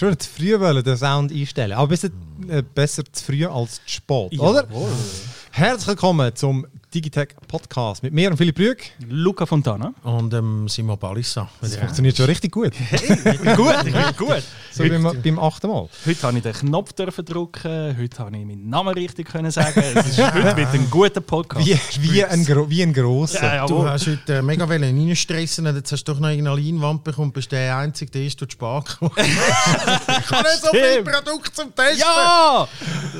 Hast du zu früh wollen, den Sound einstellen? Aber besser, äh, besser zu früh als zu spät, oder? Herzlich willkommen zum Digitech Podcast mit mir und Philipp Rüeg. Luca Fontana. Und ähm, Simon Balissa. Das funktioniert schon richtig gut. Ich bin gut, ich bin gut. So beim, beim achten Mal. Heute habe ich den Knopf dürfen drücken, heute habe ich meinen Namen richtig können sagen. Es ist heute wird ein guter Podcast. Wie, wie, ein, gro wie ein grosser. Ja, Du jawohl. hast heute äh, mega wollen reinstressen jetzt hast du doch noch irgendeine Leinwand bekommen, bist der Einzige, der ist durch die Spar gekommen. ich habe nicht so viel. Produkt zum Testen. Ja!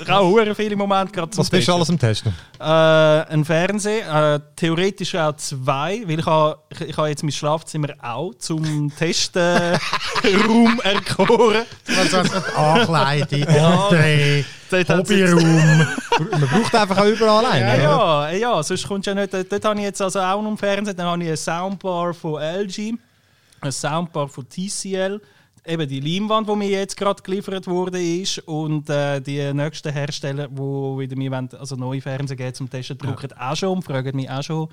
Ich habe viele Momente gerade zum Was bist du Testen. alles am Testen? Äh, ein Fernseher, äh, theoretisch auch zwei, weil ich habe ich, ich habe jetzt mein Schlafzimmer auch zum Testen-Raum erkoren. Also hat Ankleidung, Ja. Porträt, Dort hat sie- Hobbyraum. Man braucht einfach auch überall einen. Ja, ja, ja, sonst kommst du ja nicht. Dort habe ich jetzt also auch noch im Fernsehen, dann habe ich eine Soundbar von LG, eine Soundbar von TCL, eben die Leinwand, die mir jetzt gerade geliefert wurde, ist und äh, die nächsten Hersteller, die wieder mir wollen, also neue Fernseher geben zum Testen, drucken auch schon und fragen mich auch schon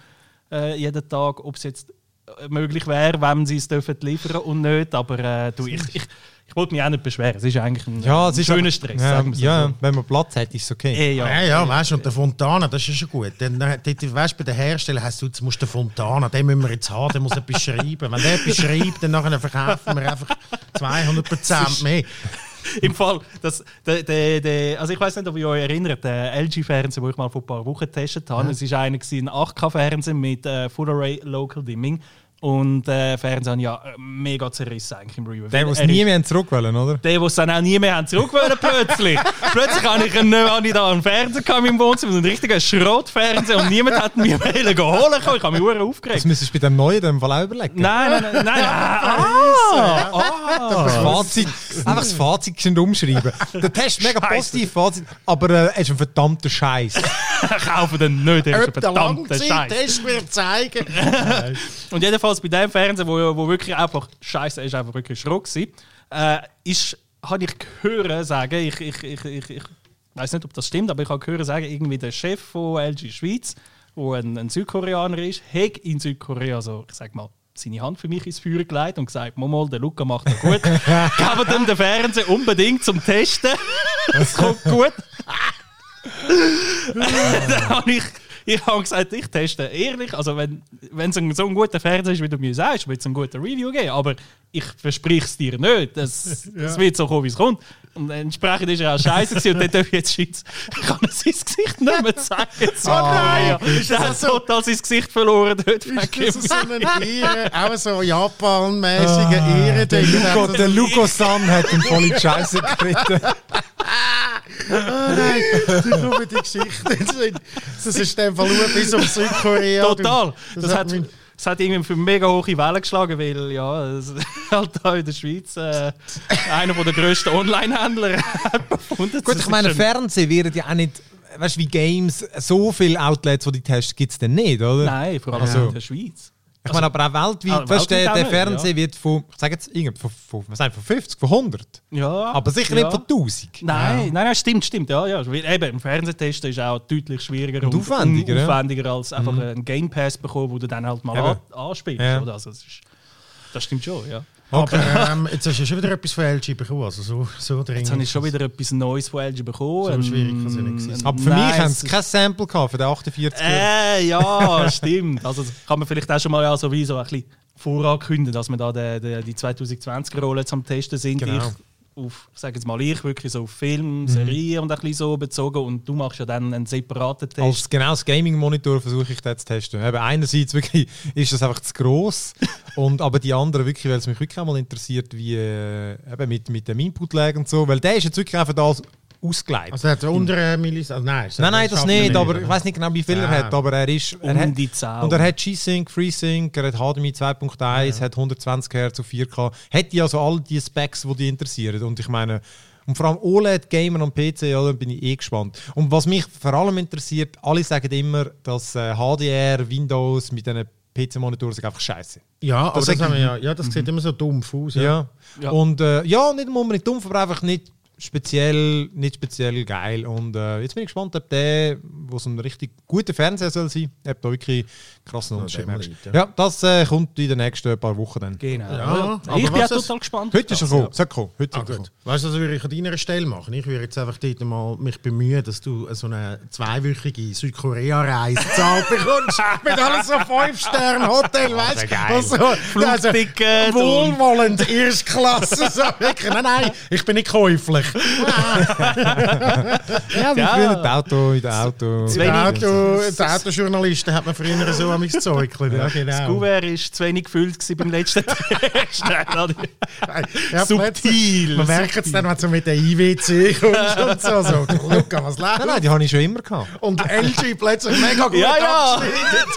äh, jeden Tag, ob es jetzt äh, möglich wäre, wenn sie es dürfen liefern und nicht. Aber äh, du, ich, ich, ich wollte mich auch nicht beschweren. Es ist eigentlich ein, Ja, ein schöner Stress, Ja, sagen wir ja, so. wenn man Platz hat, ist es okay. Eh, Ja, ja, weißt du, und der Fontana, das ist ja schon gut. Dann, äh, weißt, bei den Herstellern heißt du, jetzt musst du den Fontana, den müssen wir jetzt haben, der muss etwas schreiben. Wenn der etwas schreibt, dann nachher verkaufen wir einfach 200% mehr. Im Fall, das, der, der, der, also ich weiß nicht, ob ihr euch erinnert, der LG-Fernseher, den ich mal vor ein paar Wochen getestet habe, es war einer, gewesen, ein 8K-Fernseher mit äh, Full Array Local Dimming. Und äh, Fernseher habe ich ja äh, mega zerrissen eigentlich im Review. Der, der es Er nie mehr zurück wollen, oder? der, der es dann auch nie mehr haben zurück wollen, plötzlich. plötzlich habe ich, einen, habe ich da einen Fernseher in meinem Wohnzimmer, einen richtigen Schrottfernseher und niemand hat mir wollen holen können. Ich habe mich sehr aufgeregt. Das müsstest du bei dem Neuen dem Fall auch überlegen. Nein, nein, nein, nein. Ah, ah, Das Fazit, einfach das Fazit geschwind umschreiben. Der Test ist mega positiv, Fazit, aber äh, er ist ein verdammter Scheiß. kaufen den nicht, der ist ein der verdammter Scheiß. Langzeittest wird zeigen. Und jedenfalls bei dem Fernseher, wo, wo wirklich einfach Scheiße ist, einfach wirklich Schrott war, äh, ist, habe ich gehört sagen, ich, ich, ich, ich, ich weiß nicht, ob das stimmt, aber ich habe gehört sagen, irgendwie der Chef von LG Schweiz, der ein, ein Südkoreaner ist, hat in Südkorea so, ich sag mal, seine Hand für mich ins Feuer gelegt und gesagt, mal, der Luca macht das gut. Gebt ihm den Fernseher unbedingt zum Testen. Das kommt gut. dann habe ich, ich habe gesagt, ich teste ehrlich. Also, wenn wenn es ein, so ein guter Fernseher ist, wie du mir sagst, wird es ein guter Review geben. Aber ich verspreche es dir nicht. Das, das wird so kommen, wie es kommt. Und entsprechend ist er auch scheiße gewesen. Und dann darf ich jetzt Schweiz. Ich kann sein Gesicht nicht mehr zeigen. So, nein! Er hat total sein Gesicht verloren dort. Ist das so ein Ehre, auch so Japan-mäßiger Ah, Ehre. Der der Luco San hat ihn voll in die Scheiße getreten. Ah, nein, die kommen die Geschichte. Das ist dem Fall nur bis um Südkorea. Total. Das Das, hat mich- das hat irgendwie für mega hohe Wellen geschlagen, weil ja, es halt da in der Schweiz äh, einer der grössten Online-Händler hat befunden. Gut, ich meine, Fernsehen werden ja auch nicht, weißt du, wie Games, so viele Outlets, die die testen, gibt es denn nicht, oder? Nein, vor allem Also- in der Schweiz. Ich meine, aber auch weltweit, Ah, weißt der, der Fernseher nicht, wird von, ich sage jetzt, von, von, was sagen, von 50, von 100. Ja, Aber sicher ja. nicht von 1000. Nein, nein, nein, stimmt, stimmt. Ja, ja. Eben, im Fernsehtesten ist auch deutlich schwieriger Und aufwendiger, ja. Mhm. aufwendiger als einfach einen Game Pass bekommen, wo du dann halt mal an, anspielst. Ja. Oder? Also, das, ist, das stimmt schon, ja. Aber ähm, jetzt hast du schon wieder etwas von LG bekommen. Also so, so dringend. Jetzt habe ich schon wieder etwas Neues von LG bekommen. So schwierig kann es ja nicht Ein- sein. ein Aber für mich nice- haben sie kein Sample gehabt für den 48 Äh, ja, stimmt. Also kann man vielleicht auch schon mal ja so wie so ein bisschen vorankündigen, dass wir da die, die, die 2020er-Rolle jetzt am Testen sind. Genau. Ich, auf, ich sage jetzt mal ich, wirklich so auf Film, Serien und ein bisschen so bezogen und du machst ja dann einen separaten Test. Als genau das Gaming-Monitor versuche ich das zu testen. Eben einerseits wirklich ist das einfach zu gross und aber die anderen wirklich, weil es mich wirklich auch mal interessiert, wie äh, eben mit, mit dem Input-Lag und so, weil der ist jetzt wirklich einfach das ausgeleitet. Also er hat unter eine Millis... Also nein, nein, nein, das nicht, aber ich weiß nicht genau, wie viel er Ja. hat, aber er ist... Er um hat, die 10. und er hat G-Sync, FreeSync, er hat HDMI 2.1, hat 120 Hz auf 4K. Hätte also all die Specs, die dich interessieren. Und ich meine, und vor allem OLED, Gamer und PC, ja, da bin ich eh gespannt. Und was mich vor allem interessiert, alle sagen immer, dass äh, HDR, Windows mit diesen PC-Monitoren sind einfach scheiße. Ja, aber Das das, haben wir ja, ja, das sieht immer so dumpf aus. Ja. Ja. Ja. Und äh, ja, nicht unbedingt dumpf, aber einfach nicht speziell, nicht speziell geil. Und äh, jetzt bin ich gespannt, ob der, wo so ein richtig guter Fernseher soll sein, ob da wirklich krassen Unterschied merkst. ja. Ja, das äh, kommt in den nächsten paar Wochen dann. Genau. Ja, ich bin auch total gespannt. Heute ist er das, gekommen, ja. kommen. Heute Ah, sollte er gut. Weißt du, was würde ich an deiner Stelle machen? Ich würde jetzt einfach dort mal mich bemühen, dass du so eine zweiwöchige Südkorea-Reise zahlt bekommst. mit alles so 5-Sterne-Hotel, weißt du? geil. So, also, wohlwollend, Erstklasse. So. Nein, nein, ich bin nicht käuflich. Ja, wie Ja. früher das Auto, in dem Auto. Der, wenig. Auto, der Autojournalisten hat man früher so mein Zeug. Ja, Das genau. Kuvert war zu wenig gefüllt beim letzten Test. Ja, Subtil, Man merkt es dann, wenn du mit der IWC kommst und so. so Luca, was Nein, läuft? nein, die habe ich schon immer gehabt. Und LG plötzlich mega gut Ja, ja. abgeschnitten.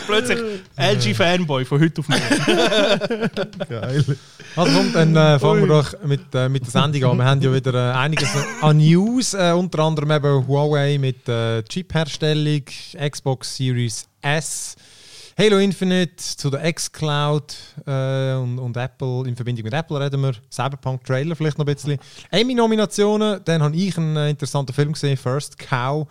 Plötzlich LG-Fanboy von heute auf morgen. Geil. Also kommt, dann äh, fangen wir doch mit, äh, mit der Sendung an. Wir haben ja wieder äh, einiges an News, äh, unter anderem eben Huawei mit äh, Chip-Herstellung, Xbox Series S, Halo Infinite zu der Xcloud äh, und, und Apple, in Verbindung mit Apple reden wir, Cyberpunk-Trailer vielleicht noch ein bisschen. Emmy-Nominationen, dann habe ich einen interessanten Film gesehen, First Cow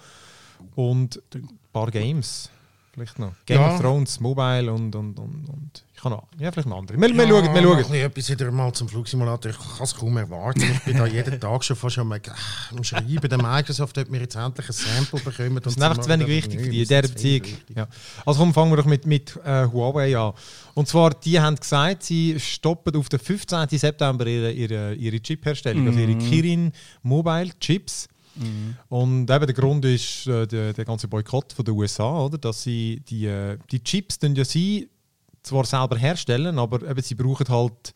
und ein paar Games. Vielleicht noch. Game Ja. of Thrones, Mobile und, und, und, und ich kann noch, ja, vielleicht noch andere. Wir, wir schauen, wir Ja, schauen. etwas wieder mal zum Flugsimulator. Ich kann es kaum erwarten. Ich bin da jeden Tag schon fast am, am Schreiben. Der Microsoft hat mir jetzt endlich ein Sample bekommen. Das ist einfach zu wenig wichtig für die, in dieser Beziehung. Ja. Also komm, fangen wir doch mit, mit äh, Huawei an. Und zwar, die haben gesagt, sie stoppen auf den 15. September ihre, ihre, ihre Chip-Herstellung, also ihre Kirin Mobile Chips. Und eben der Grund ist äh, der, der ganze Boykott von den USA, oder? dass sie die, äh, die Chips dann ja sie zwar selber herstellen, aber eben sie brauchen halt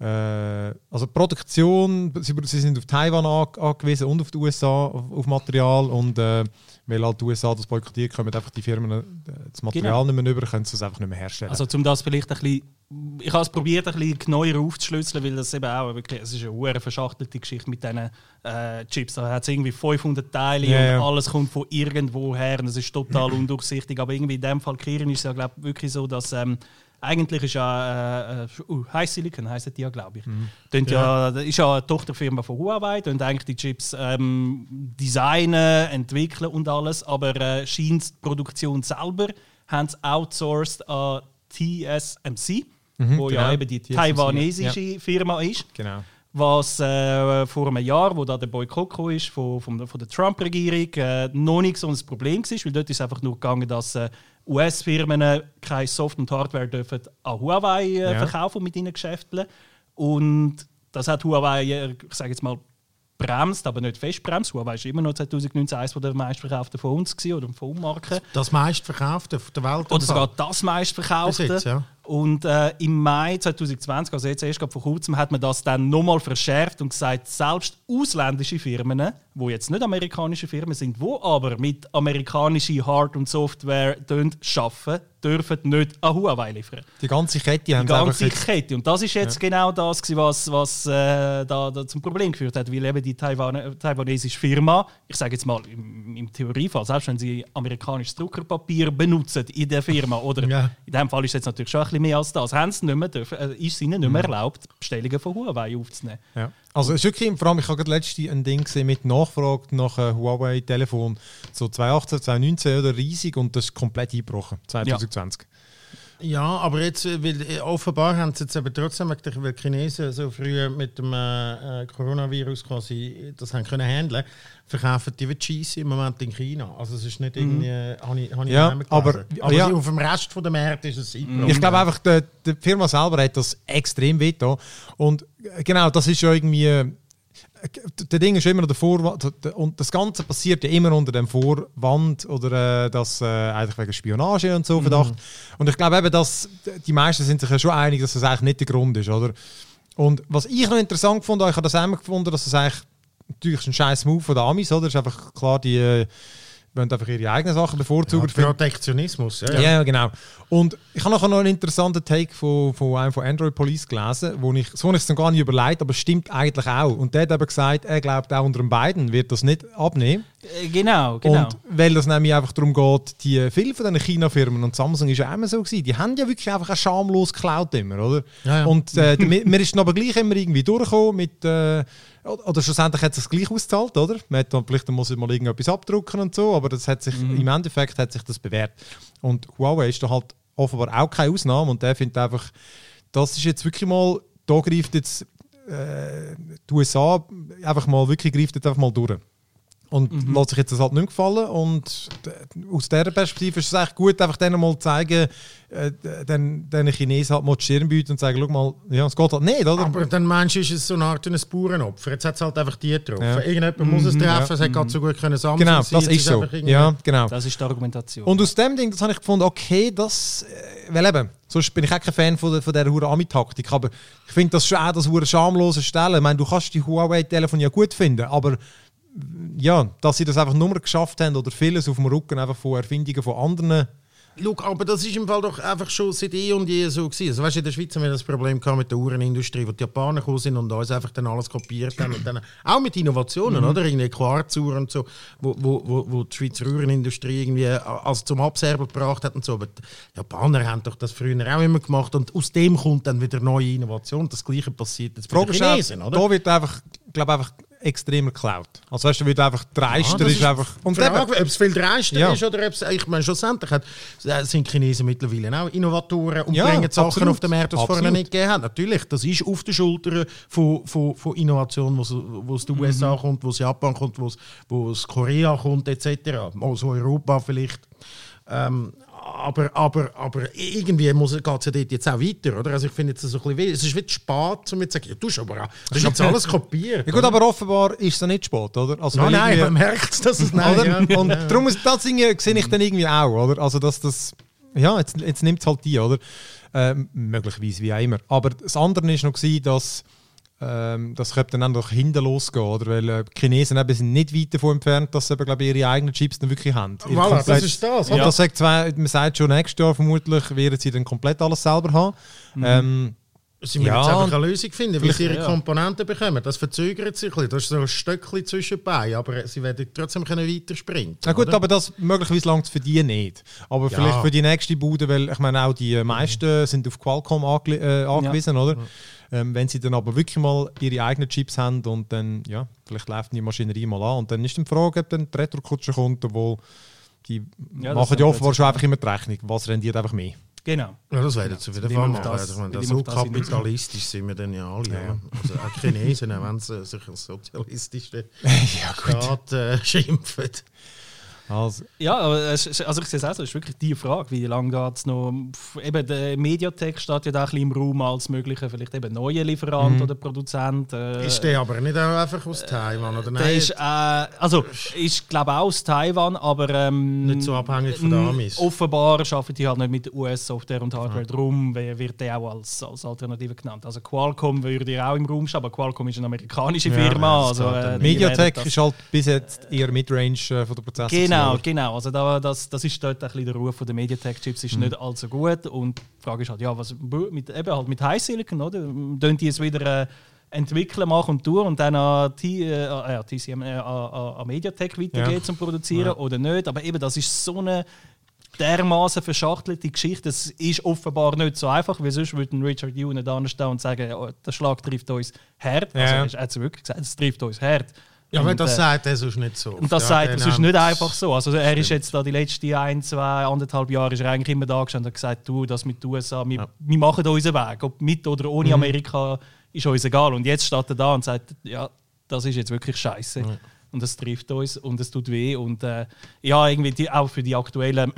äh, also Produktion, sie, sie sind auf Taiwan an, angewiesen und auf die USA, auf, auf Material und äh, weil halt die USA das boykottiert, können einfach die Firmen äh, das Material nicht mehr über, können sie es einfach nicht mehr herstellen. Also um das vielleicht ein bisschen, ich habe es probiert, ein bisschen genauer aufzuschlüsseln, weil das eben auch wirklich, es ist eine hure verschachtelte Geschichte mit diesen äh, Chips. Da hat es irgendwie 500 Teile Ja, und alles kommt von irgendwo her und es ist total undurchsichtig. Aber irgendwie in dem Fall Kirin ist es ja glaube wirklich so, dass ähm, eigentlich ist ja äh, äh, uh, High Silicon heisst die ja, glaube ich. Mhm. Ja. das ist ja eine Tochterfirma von Huawei, die eigentlich die Chips ähm, designen, entwickeln und alles, aber äh, scheint die Produktion selber haben sie outsourced an TSMC, wo ja genau, eben die TSMC, taiwanesische Firma ist. genau. Was äh, vor einem Jahr, wo da der Boykott ist von, von, von der Trump-Regierung, äh, noch nicht so ein Problem war, weil dort ist einfach nur gegangen, dass äh, US-Firmen keine Soft- und Hardware dürfen an Huawei äh, Ja. verkaufen mit ihnen Geschäften. Und das hat Huawei, äh, ich sage jetzt mal, bremst, aber nicht festbremst. Huawei ist immer noch 2019 eines der meistverkauften von uns gewesen, oder von Marken. Das meistverkaufte auf der Welt. Oder sogar das meistverkaufte. Bis jetzt, ja. Und äh, im Mai 2020, also jetzt erst vor kurzem, hat man das dann nochmal verschärft und gesagt, selbst ausländische Firmen, wo jetzt nicht amerikanische Firmen sind, wo aber mit amerikanischer Hard- und Software arbeiten, dürfen nicht an Huawei liefern. Die ganze Kette haben Die sie einfach ganze Kette. Und das ist jetzt genau das, was, was äh, da, da zum Problem geführt hat, weil eben die Taiwan taiwanesische Firma, ich sage jetzt mal im, im Theoriefall, selbst wenn sie amerikanisches Druckerpapier benutzen in der Firma, oder Ja. in dem Fall ist es jetzt natürlich schon ein bisschen mehr als das, haben sie nicht mehr dürfen, äh, ist es ihnen nicht mehr erlaubt, Bestellungen von Huawei aufzunehmen. Ja. Also es ist wirklich, vor allem, ich habe gerade letztens ein Ding gesehen mit Nachfrage nach einem Huawei-Telefon, so 2018, 2019 oder riesig und das ist komplett eingebrochen, 2020. Ja, aber jetzt, äh, weil, äh, offenbar haben sie jetzt eben trotzdem, weil die Chinesen so früh mit dem äh, äh, Coronavirus quasi das haben können handeln, verkaufen die Cheese im Moment in China. Also es ist nicht irgendwie, äh, habe ich, habe ich Ja, aber- aber ja. auf dem Rest von der Märkte ist es eingebrochen. Ich glaube einfach, die, die Firma selber hat das extrem wehgetan. Und genau, das ist ja irgendwie. Der Ding ist immer der Vorwand. Und das Ganze passiert ja immer unter dem Vorwand oder äh, das äh, eigentlich wegen Spionage und so Verdacht. Und ich glaube eben, dass die meisten sind sich ja schon einig, dass das eigentlich nicht der Grund ist, oder? Und was ich noch interessant fand, ich habe das einmal gefunden, dass es eigentlich natürlich ein scheiß Move von den Amis, oder? Es ist einfach klar, die äh, wollen einfach ihre eigenen Sachen bevorzugen. ja, Protektionismus, ja. Ja, ja, genau. Und ich habe nachher noch einen interessanten Take von, von einem von Android Police gelesen, wo ich, so habe ich es noch gar nicht überlegt, aber stimmt eigentlich auch. Und der hat eben gesagt, er glaubt auch unter dem Biden wird das nicht abnehmen. Genau, genau. Und weil es nämlich einfach darum geht, die viele von diesen China-Firmen und Samsung ist ja immer so gewesen, die haben ja wirklich einfach ein schamlos geklaut immer, oder? Ja, ja. Und äh, mir ist dann aber gleich immer irgendwie durchgekommen mit äh, oder schlussendlich hat es sich gleich ausgezahlt, oder? Man hat dann vielleicht dann muss mal irgendetwas abdrucken und so, aber das hat sich im Endeffekt hat sich das bewährt. Und Huawei ist da halt offenbar auch keine Ausnahme und der findet einfach, das ist jetzt wirklich mal, da greift jetzt äh, die USA einfach mal wirklich greift jetzt einfach mal durch. Und lässt sich jetzt das halt nicht mehr gefallen. Und d- aus dieser Perspektive ist es echt gut, einfach denen mal zu zeigen, äh, den, den Chinesen halt mal die Stirn bieten und sagen, schau mal, ja, es geht halt nicht, oder? Aber dann meinst du, ist es so eine Art ein Bauernopfer. Jetzt hat es halt einfach die getroffen. Ja. Irgendjemand muss es treffen, es hätte gerade so gut können Samsung genau, das ist so. Ja, genau. Das ist die Argumentation. Und aus dem Ding, das habe ich gefunden, okay, das, äh, weil eben, sonst bin ich auch kein Fan von, der- von dieser hure Ami-Taktik, aber ich finde das schon auch das hure schamlose Stellen. Ich meine, du kannst die Huawei-Telefon ja gut finden, aber ja, dass sie das einfach nur geschafft haben oder vieles auf dem Rücken einfach von Erfindungen von anderen. Schau, aber das ist im Fall doch einfach schon seit eh und je so gewesen. Also, weißt du, in der Schweiz haben wir das Problem gehabt mit der Uhrenindustrie, wo die Japaner gekommen sind und uns einfach dann alles kopiert haben. Und dann, auch mit Innovationen, oder? Irgendwie Quarzuhren und so, wo, wo, wo, wo die Schweizer Uhrenindustrie irgendwie als zum Abserben gebracht hat und so. Aber die Japaner haben doch das früher auch immer gemacht und aus dem kommt dann wieder neue Innovation. Das Gleiche passiert jetzt bei den Chinesen, oder? da wird einfach, glaube einfach extremer geklaut. Also weißt du, wird einfach dreister das ist, ist einfach. Und Frage, ob es viel dreister Ja. ist oder ob es, ich meine, schlussendlich hat, äh, sind Chinesen mittlerweile auch Innovatoren und Ja, bringen Sachen absolut. auf den Markt, die es vorher nicht gegeben hat. Natürlich, das ist auf den Schultern von, von, von Innovation, wo es- die Mhm. USA kommt, wo es Japan kommt, wo es, wo es Korea kommt, etc. Also Europa vielleicht. Ähm, aber, aber, aber irgendwie muss- geht es ja dort jetzt auch weiter, oder? Also ich finde jetzt so ein bisschen, es ist wie spät, um jetzt zu sagen, ja, du hast aber auch, das ist jetzt alles kopiert. ja gut, aber offenbar ist es noch nicht spät, oder? Also, Nein, nein, man merkt, dass es nein, oder? ja. Und darum ist das sehe ich dann irgendwie auch, oder? Also, dass das, ja, jetzt, jetzt nimmt es halt die, oder? Ähm, möglicherweise wie auch immer. Aber das andere ist noch, dass ähm, das könnte dann auch hinten losgehen, oder? Weil äh, die Chinesen eben sind nicht weit davon entfernt, dass sie eben, glaube ich, ihre eigenen Chips dann wirklich haben. Voilà, das komplett- ist das, Und oder? das sagt zwei, man sagt schon, nächstes Jahr vermutlich werden sie dann komplett alles selber haben. Ähm, Sie müssen Ja, jetzt einfach eine Lösung finden, wie vielleicht- sie ihre ja. Komponenten bekommen. Das verzögert sich ein bisschen. Das ist so ein Stöckchen zwischenbei, aber sie werden trotzdem können weiterspringen Na gut, oder? aber das möglicherweise langt für die nicht. Aber Ja. vielleicht für die nächste Bude, weil ich meine auch die meisten sind auf Qualcomm ange äh, angewiesen, oder? Ähm, wenn sie dann aber wirklich mal ihre eigenen Chips haben und dann, ja, vielleicht läuft die Maschinerie mal an und dann ist dann die Frage, ob dann die Retro-Kutsche kommt, obwohl die Ja, machen ja offenbar schon einfach immer die Rechnung, was rendiert einfach mehr. Genau. Ja, das werden sie meine, weil so kapitalistisch sind wir dann ja alle. oder? Also auch Chinesen, auch wenn sie sich als sozialistische ja, Staat äh, schimpfen. Also, Ja, also ich sehe es auch so, es ist wirklich die Frage, wie lange geht es noch. Eben, der Mediatek steht ja da ein bisschen im Raum als möglicher, vielleicht eben neuer Lieferant oder Produzent. Äh, Ist der aber nicht auch einfach aus Taiwan, oder der nein? ist, äh, also, ist glaube auch aus Taiwan, aber ähm, Nicht so abhängig von den m, Amis. Offenbar arbeiten die halt nicht mit US-Software und Hardware. Darum wer- wird der auch als, als Alternative genannt. Also Qualcomm würde ja auch im Raum stehen, aber Qualcomm ist eine amerikanische Ja, Firma. das also, äh, Mediatek ist halt bis jetzt eher Midrange äh, von der Prozessor. Genau, oder? genau. Also da, das, das ist dort ein bisschen der Ruf der MediaTek-Chips Mhm. ist nicht allzu gut. Und die Frage ist halt, ja, was mit, eben halt mit High Silicon, oder? Tun die es wieder äh, entwickeln, machen und tun und dann an, T, äh, an- ja, TCM, äh, an, an MediaTek weitergehen Ja. zum Produzieren oder nicht? Aber eben, das ist so eine dermaßen verschachtelte Geschichte. Das ist offenbar nicht so einfach, weil sonst würde Richard June da stehen und sagen, oh, der Schlag trifft uns hart. Ja. Also er hat es wirklich gesagt, es trifft uns hart. Ja, aber Und, das äh, sagt er sonst nicht so. und das Ja, sagt es ist nimmt- nicht einfach so. Also er ist jetzt da die letzten ein, zwei, anderthalb Jahre ist er eigentlich immer da gestanden und hat gesagt, du, das mit den USA, wir, wir machen unseren Weg. Ob mit oder ohne Mhm. Amerika ist uns egal. Und jetzt steht er da und sagt, ja, das ist jetzt wirklich scheiße. Und das trifft uns und es tut weh. Und äh, ja, irgendwie die, auch für die aktuellen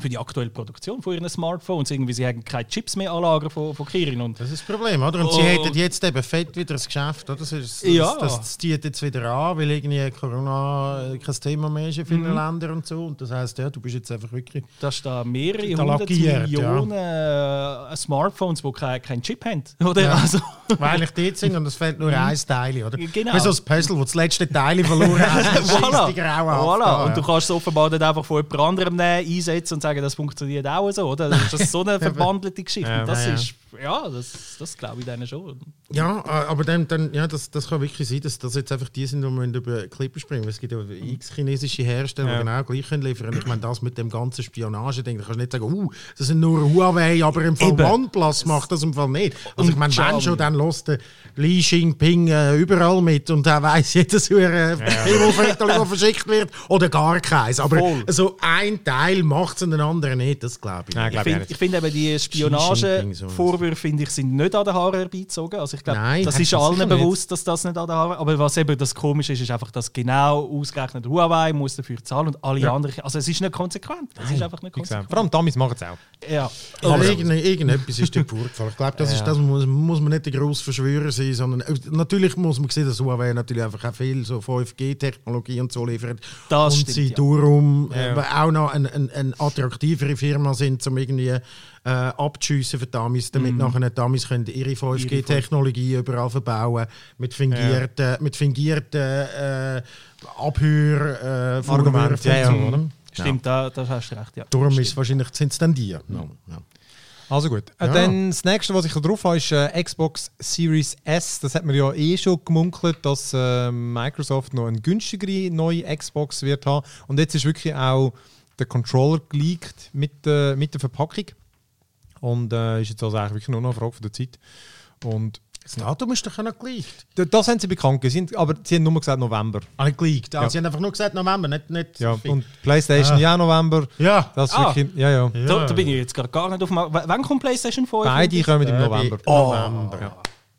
für die aktuelle Produktion von ihren Smartphones. Irgendwie, sie haben keine Chips mehr anlagern von, von Kirin. Und Das ist das Problem, oder? Und sie Oh. hätten jetzt eben fett wieder das Geschäft, oder? Das, ist, das, Ja. das, das zieht jetzt wieder an, weil irgendwie Corona äh, kein Thema mehr ist in vielen Mhm. Ländern und so. Und das heisst, ja, du bist jetzt einfach wirklich... da stehen mehrere Da hundert Millionen äh, Smartphones, die keinen kein Chip haben. Oder? Ja. Also, Weil eigentlich dort sind und es fehlt nur ein Teil, oder? Genau. Wie so ein Puzzle, wo das letzte Teil verloren hat. Voilà. voilà. Und ja. du kannst es offenbar nicht einfach von jemand anderem nehmen, einsetzen und sagen, das funktioniert auch so. Oder? Das ist so eine verwandelte Geschichte. Ja, das ist ja, das, das glaube ich denen schon. Ja, äh, aber dann, dann, ja, das, das kann wirklich sein, dass das jetzt einfach die sind, die wir über Klippen springen. Es gibt ja x chinesische Hersteller, die Ja. genau gleich können liefern können. Ich meine, das mit dem ganzen Spionage, da kannst du nicht sagen, uh, das sind nur Huawei, aber im Fall Eben. OnePlus macht das im Fall nicht. Also ich meine, wenn schon, dann lässt der Li Jinping äh, überall mit und er weiss jedes äh, Himmelviertel, das verschickt wird, oder gar keins. Aber Voll. so ein Teil macht es und den anderen nicht, das glaube ich. Nein, glaub Ich ich finde find eben, die Jinping, Spionage-Vorwürfe finde ich, sind nicht an den Haaren herbeizogen. Also ich glaube, Nein, das das ist allen nicht. bewusst, dass das nicht an den Haaren Aber was eben das Komische ist, ist einfach, dass genau ausgerechnet Huawei muss dafür zahlen und alle anderen... Also es ist nicht konsequent. Es ist einfach nicht konsequent. Vor allem Dummies machen es auch. Ja. Aber irgend, irgendetwas ist dort vorgefallen. Ich glaube, das ist das, muss, muss man nicht der grosse Verschwörer sein, sondern natürlich muss man sehen, dass Huawei natürlich einfach auch viel so 5G-Technologie und so liefert. Das und stimmt, sie ja. darum Ja, äh, auch noch eine ein, ein attraktivere Firma sind, um irgendwie äh, abzuschiessen für Damis, damit nachher die Damis können ihre 5G-Technologie überall verbauen mit fingierten, mit fingierten äh, Abhör, äh, Vorwürfen ja, ja. oder? Stimmt, da, da hast du recht, ja. Darum ist wahrscheinlich sind es dann die. Ja. Ja. Also gut. Äh, Ja. Dann das nächste, was ich drauf habe, ist äh, Xbox Series S. Das hat man ja eh schon gemunkelt, dass äh, Microsoft noch eine günstigere neue Xbox wird haben. Und jetzt ist wirklich auch der Controller geleakt mit, äh, mit der Verpackung. Und äh, ist jetzt also eigentlich wirklich nur noch eine Frage von der Zeit. Und Das Datum ist doch noch geleakt. das haben sie bekannt gegeben, aber sie haben nur gesagt November. Ah, nicht geleakt. Ah, Ja. Sie haben einfach nur gesagt November, nicht... nicht Ja, fix. und PlayStation Ah. ja November. ja. Das Ah. wirklich, ja, ja. Ja. Da, da bin ich jetzt gerade gar nicht auf dem... Wann kommt PlayStation 5? Beide kommen im Äh, November. bei November.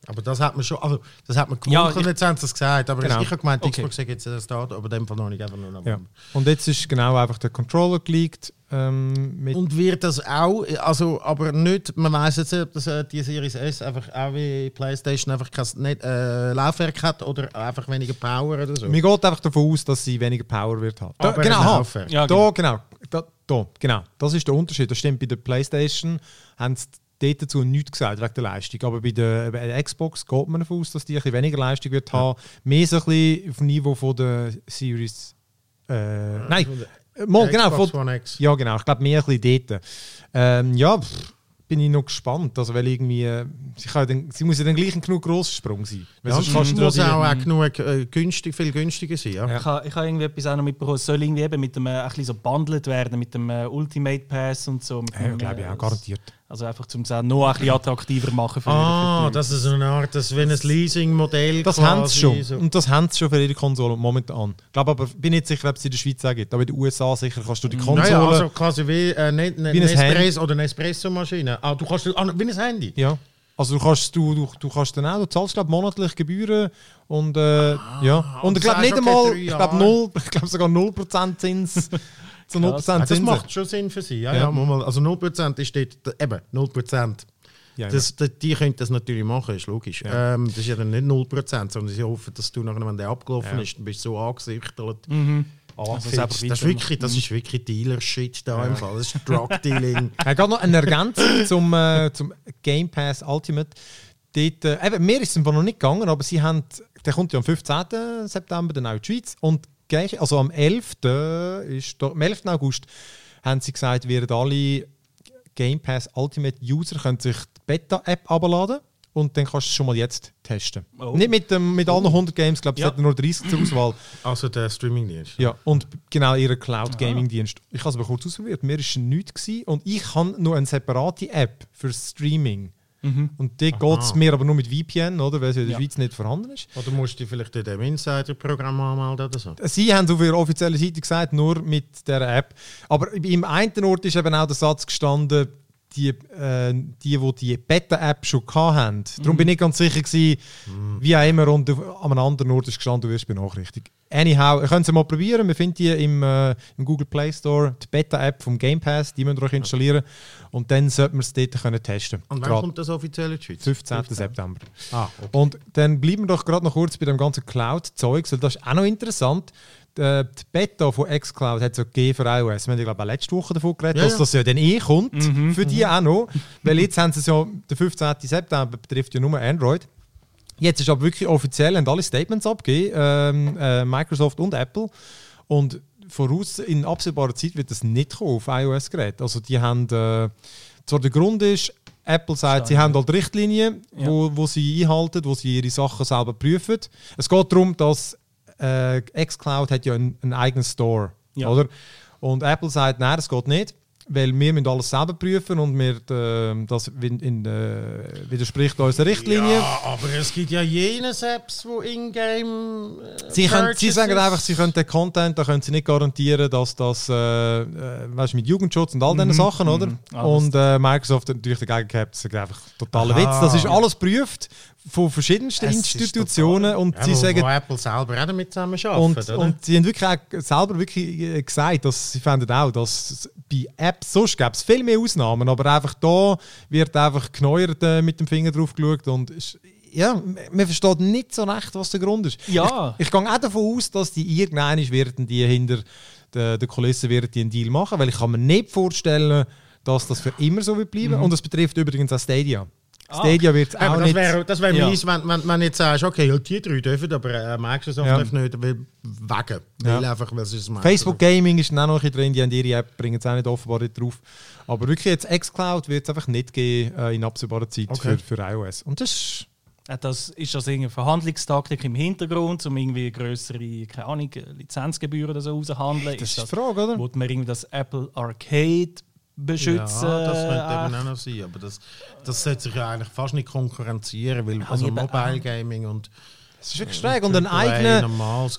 Aber das hat man schon, also das hat man Ja, gemunkelt, ich- jetzt haben sie es gesagt, aber Genau. ich habe gemeint, Okay. Xbox sagt jetzt das Datum, aber in dem Fall noch nicht, einfach nur Ja. Und jetzt ist genau einfach der Controller geleakt. Ähm, mit Und wird das auch, also aber nicht, man weiß jetzt nicht, ob das, äh, die Series S einfach auch wie PlayStation einfach kein nicht, äh, Laufwerk hat oder einfach weniger Power oder so. Mir geht einfach davon aus, dass sie weniger Power wird haben. Da, Aber genau. Ja, da, genau. Da, da, genau. Das ist der Unterschied. Das stimmt bei der PlayStation, haben sie dort dazu nichts gesagt wegen der Leistung. Aber bei der, bei der Xbox geht man davon aus, dass die ein bisschen weniger Leistung wird haben. Mehr so ein bisschen auf dem Niveau von der Series. Äh, nein, äh, mal, genau. Xbox Von, One X. ja, genau. Ich glaube, mehr ein bisschen dort. Ähm, ja, pff, bin ich noch gespannt. Also, weil irgendwie, äh, sie, kann ja dann, sie muss ja dann gleich ein genug grosser Sprung sein. Weil Ja, sonst kannst muss die- auch, auch genug äh, günstig, viel günstiger sein. Ja. Ja. Ich habe ich ha irgendwie etwas auch noch mitbekommen. Es soll irgendwie eben mit dem, äh, ein bisschen so bundled werden, mit dem äh, Ultimate Pass und so. Mit Ja, dem, glaube ich äh, auch, garantiert. Also einfach, um es auch noch ein bisschen attraktiver machen für, Ah, für das ist so eine Art, das wie ein Leasing-Modell Das haben sie schon. so. Und das haben sie schon für ihre Konsole momentan. Ich glaube aber, bin nicht sicher, ob es in der Schweiz auch gibt. Aber in den USA sicher kannst du die Konsole. Naja, also quasi wie äh, nicht, nicht Wie ein Espresso oder eine Espresso-Maschine. Ah, du kannst ah, wie ein Handy. ja. Also du kannst, du, du, du kannst dann auch, du zahlst glaube monatlich Gebühren und äh, ja. Und und ich glaube nicht einmal, ich glaube null, ich glaube sogar 0% Zins. Zu 0% Krass. Ah, das Zinsen. macht schon Sinn für sie. Ja, Ja. ja. mal, also 0% ist dort, eben 0%. Ja, Das, das, die können das natürlich machen, ist logisch. Ja. Ähm, das ist ja dann nicht 0%, sondern sie hoffen, dass du nachher, wenn der abgelaufen Ja. ist, dann bist du so angesichtelt. Das, selber das, ist wirklich, das ist wirklich Dealer-Shit da im Fall. Das ist Drug-Dealing. Er hat noch eine Ergänzung zum, äh, zum Game Pass Ultimate. Dort, äh, eben, mir ist es noch nicht gegangen, aber sie haben, der kommt ja am 15. September dann auch in die Schweiz. Und gleich, also am 11. Ist am 11. August haben sie gesagt, werden alle Game Pass Ultimate User können sich die Beta-App abladen und dann kannst du es schon mal jetzt testen. Oh. Nicht mit, dem, mit allen 100 Games, glaube ich, Ja. es hat nur 30 zur Auswahl. also der Streaming-Dienst. Ja, und genau ihren Cloud Gaming Dienst. Ich habe es aber kurz ausprobiert. Mir war nichts gewesen und ich habe noch eine separate App für Streaming. Und die geht es mir aber nur mit VPN, oder? Weil es in der Ja. Schweiz nicht vorhanden ist. Oder musst du vielleicht in dem Insider-Programm anmelden oder so? Sie haben auf ihrer offiziellen Seite gesagt, nur mit dieser App. Aber im einen Ort ist eben auch der Satz gestanden, die, äh, die, die die Beta-App schon hatten. Darum bin ich ganz sicher gewesen, wie auch immer, und auf- an einem anderen Ort ist gestanden, du wirst benachrichtigt. Anyhow, ihr könnt es mal probieren. Wir finden die im, äh, im Google Play Store, die Beta-App vom Game Pass, die müsst ihr euch installieren. Und dann sollten wir es dort können testen Und wann Gerade kommt das offiziell in die Schweiz? 15. September. Ah, okay. Und dann bleiben wir doch gerade noch kurz bei dem ganzen Cloud-Zeug, weil das ist auch noch interessant. Die, die Beta von xCloud hat es ja gegeben für iOS. Wir haben ja, glaube ich, auch letzte Woche davon geredet, Ja, dass das ja dann eh kommt. für die auch noch. Weil jetzt haben sie es ja, der 15. September betrifft ja nur Android. Jetzt ist aber wirklich offiziell, haben alle Statements abgegeben, ähm, äh, Microsoft und Apple. Und voraus in absehbarer Zeit wird das nicht kommen auf iOS-Geräten. Also die haben, äh, zwar der Grund ist, Apple sagt, sie Schade. haben halt Richtlinien, Ja. wo, wo sie einhalten, wo sie ihre Sachen selber prüfen. Es geht darum, dass äh, xCloud hat ja einen, einen eigenen Store, Ja. oder? Und Apple sagt, nein, das geht nicht, weil wir müssen alles selber prüfen und wir, äh, das in, in, äh, widerspricht unserer Richtlinie. Ja, aber es gibt ja jenes Apps, wo Ingame. Äh, Sie, können, sie sagen einfach, sie können den Content, da können sie nicht garantieren, dass das äh, äh, weißt, mit Jugendschutz und all diesen Sachen, oder? alles. Und Microsoft hat natürlich dagegen gehabt, sagt einfach totaler Aha. Witz. Das ist alles prüft von verschiedensten Es ist Institutionen und Ja, sie sagen wo Apple selber auch damit zusammen arbeitet, und, oder? und sie haben wirklich auch selber wirklich äh, gesagt, dass sie fanden auch, dass es bei Apps sonst gäbe es viel mehr Ausnahmen, aber einfach da wird einfach geneuert äh, mit dem Finger drauf geschaut und ist, ja, man versteht nicht so recht, was der Grund ist. Ja. Ich, ich gehe auch davon aus, dass die irgendwann werden die hinter der, der Kulisse werden die einen Deal machen, weil ich kann mir nicht vorstellen, dass das für immer so wird bleiben. Und das betrifft übrigens auch Stadia. Ah, Stadia wird Ja, auch aber das nicht... wäre das wär Ja. mies, wenn, wenn, wenn jetzt sagst, okay, ja, die drei dürfen, aber äh, Microsoft Ja. darf nicht, weil wegen. Weil einfach, weil es ist. Facebook Gaming ist dann auch noch ein drin, die haben ihre App, bringen es auch nicht offenbar nicht drauf. Aber wirklich jetzt xCloud wird es einfach nicht geben äh, in absehbarer Zeit Okay. für, für iOS. Und das ist... Äh, Das ist das irgendeine Verhandlungstaktik im Hintergrund, um irgendwie größere, keine Ahnung, Lizenzgebühren oder so auszuhandeln? Das ist das, die Frage, oder? Wollte man irgendwie das Apple Arcade beschützen? Ja, das könnte Ach, eben auch noch sein, aber das, das sollte sich ja eigentlich fast nicht konkurrenzieren, weil also eben Mobile. Gaming und Das ist wirklich schräg. Und ein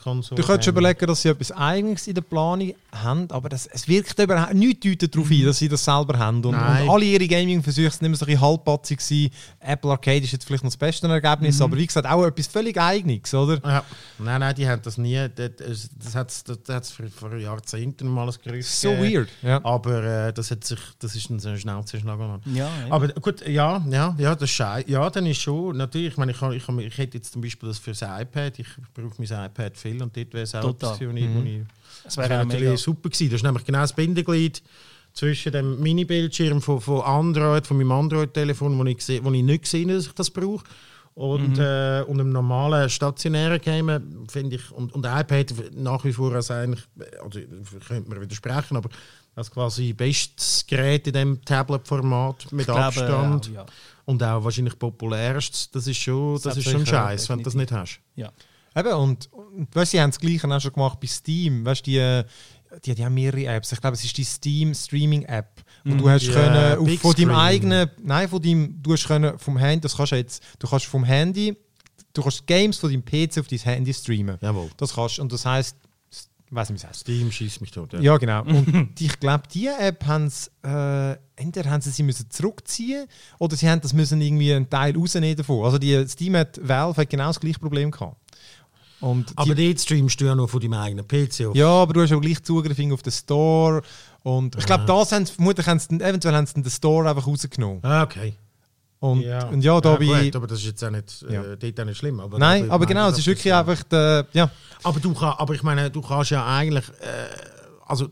Konsole. Du könntest überlegen, dass sie etwas Eigenes in der Planung haben, aber das, es wirkt überhaupt nichts deutet darauf ein, dass sie das selber haben. Und, und alle ihre Gaming-Versuche sind immer so ein bisschen halbpatzig gewesen. Apple Arcade ist jetzt vielleicht noch das beste Ergebnis, aber wie gesagt, auch etwas völlig Eigenes, oder? Ja. Nein, nein, die haben das nie. Das, das hat es das hat's vor, vor Jahrzehnten mal als Gerücht So weird. Ja. Aber äh, das, hat sich, das ist ein so schnell zugeschlagen. Ja. Aber gut, ja, ja, ja, das ist schei- Ja, dann ist schon, natürlich, ich meine, ich, kann- ich, kann- ich hätte jetzt zum Beispiel das fürs iPad, ich brauche mein iPad viel und dort wäre es auch Total. wo ich, das wäre natürlich mega. super gewesen. Das ist nämlich genau das Bindeglied zwischen dem Mini-Bildschirm von, von Android, von meinem Android-Telefon, wo ich, wo ich nicht gesehen dass ich das brauche. Und, äh, und im normalen stationären Game finde ich, und, und iPad nach wie vor als eigentlich, also könnte man widersprechen, aber als quasi bestes Gerät in dem Tablet-Format mit Ich glaube, Abstand auch, ja. Und auch wahrscheinlich populärstes, das ist schon, das ist schon scheiße, wenn du das nicht hast. Ja. Eben, und, und weißt, sie haben das Gleiche auch schon gemacht bei Steam. Weißt, die, die, die haben mehrere Apps. Ich glaube, es ist die Steam Streaming App. Und du hast Ja, können auf, von deinem eigenen, nein, von deinem, du hast können vom Handy, das kannst du jetzt, du kannst vom Handy, du kannst Games von deinem PC auf dein Handy streamen. Jawohl. Das kannst. Und das heißt, ich weiß nicht, wie es. Steam schießt mich tot. Ja. Ja, genau. Und ich glaube, die App haben sie, äh, entweder haben sie sie müssen zurückziehen oder sie haben das müssen irgendwie einen Teil rausnehmen davon. Also die Steam hat, Valve hat genau das gleiche Problem gehabt. Und die, Aber dort streamst du ja noch von deinem eigenen PC auf. ja, aber du hast auch gleich Zugriff auf den Store. Und ich glaube, das haben sie, vermutlich haben sie, eventuell haben sie den Store einfach rausgenommen. Ah, okay. Und ja, und ja da bei. gut, aber das ist jetzt auch nicht, äh, Ja. dort auch nicht schlimm. Aber Nein, aber genau, es ist wirklich ja- einfach der, ja. Aber, du kann, aber ich meine, du kannst ja eigentlich. Äh, also,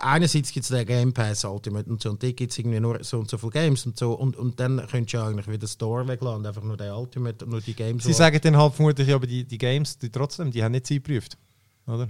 einerseits gibt es den Game Pass Ultimate und so, und dort gibt es irgendwie nur so und so viele Games und so. Und, und dann könntest du ja eigentlich wieder Store weglassen und einfach nur den Ultimate und nur die Games. Sie lassen. sagen dann halt vermutlich, ja, aber die, die Games, die trotzdem, die haben nicht sie geprüft. Oder?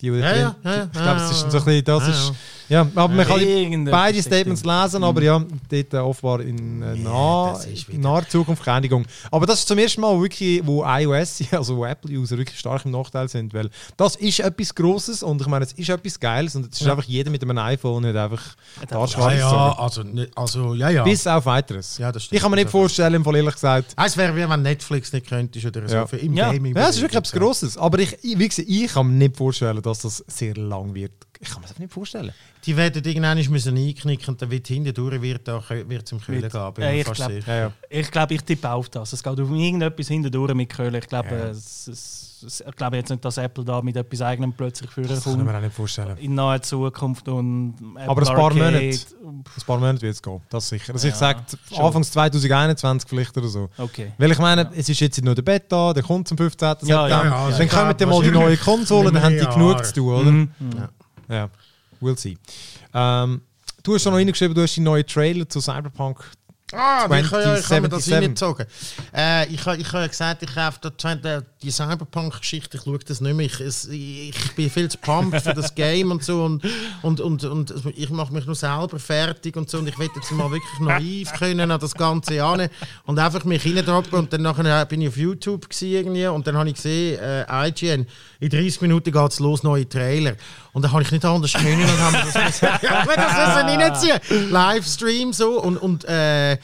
Die, die Ja, ja, ja, ja, ich glaube, es ist ja, so ein bisschen, das ja, ist, ja, aber man kann beide Statements lesen, aber ja, dort äh, offenbar in äh, nah, naher Zukunft keine Einigung. Aber das ist zum ersten Mal wirklich, wo iOS, also wo Apple-User wirklich stark im Nachteil sind, weil das ist etwas Grosses und ich meine, es ist etwas Geiles und es ist einfach jeder mit einem iPhone nicht einfach da Ja, ja, also, also, ja, ja. Bis auf weiteres. Ja, das stimmt. ich kann mir nicht vorstellen, im Fall ehrlich gesagt, Ah, Es wäre wie wenn Netflix nicht könntest oder so Ja. für im Ja. Gaming. Ja, es ist wirklich etwas Grosses. Aber ich, ich, wie gesagt, ich kann mir nicht vorstellen, dass das sehr lang wird. Ich kann mir das nicht vorstellen. Die werden irgendwann müssen einknicken und dann wird hindurch wird zum Kühlen Wird- gehen. mir ich fast glaub- sicher. Ja, ja. Ich glaube, ich tippe auf das. Es geht auf irgendetwas hindurch mit Köhlen. Ich glaube, Ja. es, es, es, ich glaube jetzt nicht, dass Apple da mit etwas eigenem plötzlich führen Das kann ich kommt. mir auch nicht vorstellen. In naher Zukunft. Und Apple Aber ein paar Arcade- Monate. Ein paar Monate wird es gehen, das sicher. Also ich Ja, sage, schon. Anfangs 2021 vielleicht oder so. Okay. Weil ich meine, es ist jetzt nur der Beta, der kommt zum 15. September. Ja, ja, ja, dann ja. kommen dann mal die neue Konsole, dann haben die genug zu tun, oder? Mhm. Ja, we'll see. Ähm, du hast schon noch reingeschrieben, du hast die neuen Trailer zu Cyberpunk. Ah, ich kann, ja, ich kann mir das 2077. reingezogen. Äh, ich habe ich ha ja gesagt, ich kaufe da 20, die Cyberpunk-Geschichte, ich schaue das nicht mehr. Ich, es, ich bin viel zu pumped für das Game und so und, und, und, und ich mache mich nur selber fertig und so und ich will jetzt mal wirklich naiv können an das Ganze an und einfach mich reindroppen und dann nachher bin ich auf YouTube irgendwie und dann habe ich gesehen, äh, IGN, in 30 Minuten geht es los, neue Trailer. Und dann habe ich nicht anders können und haben das, ja, das müssen reinziehen. Livestream so und, und äh,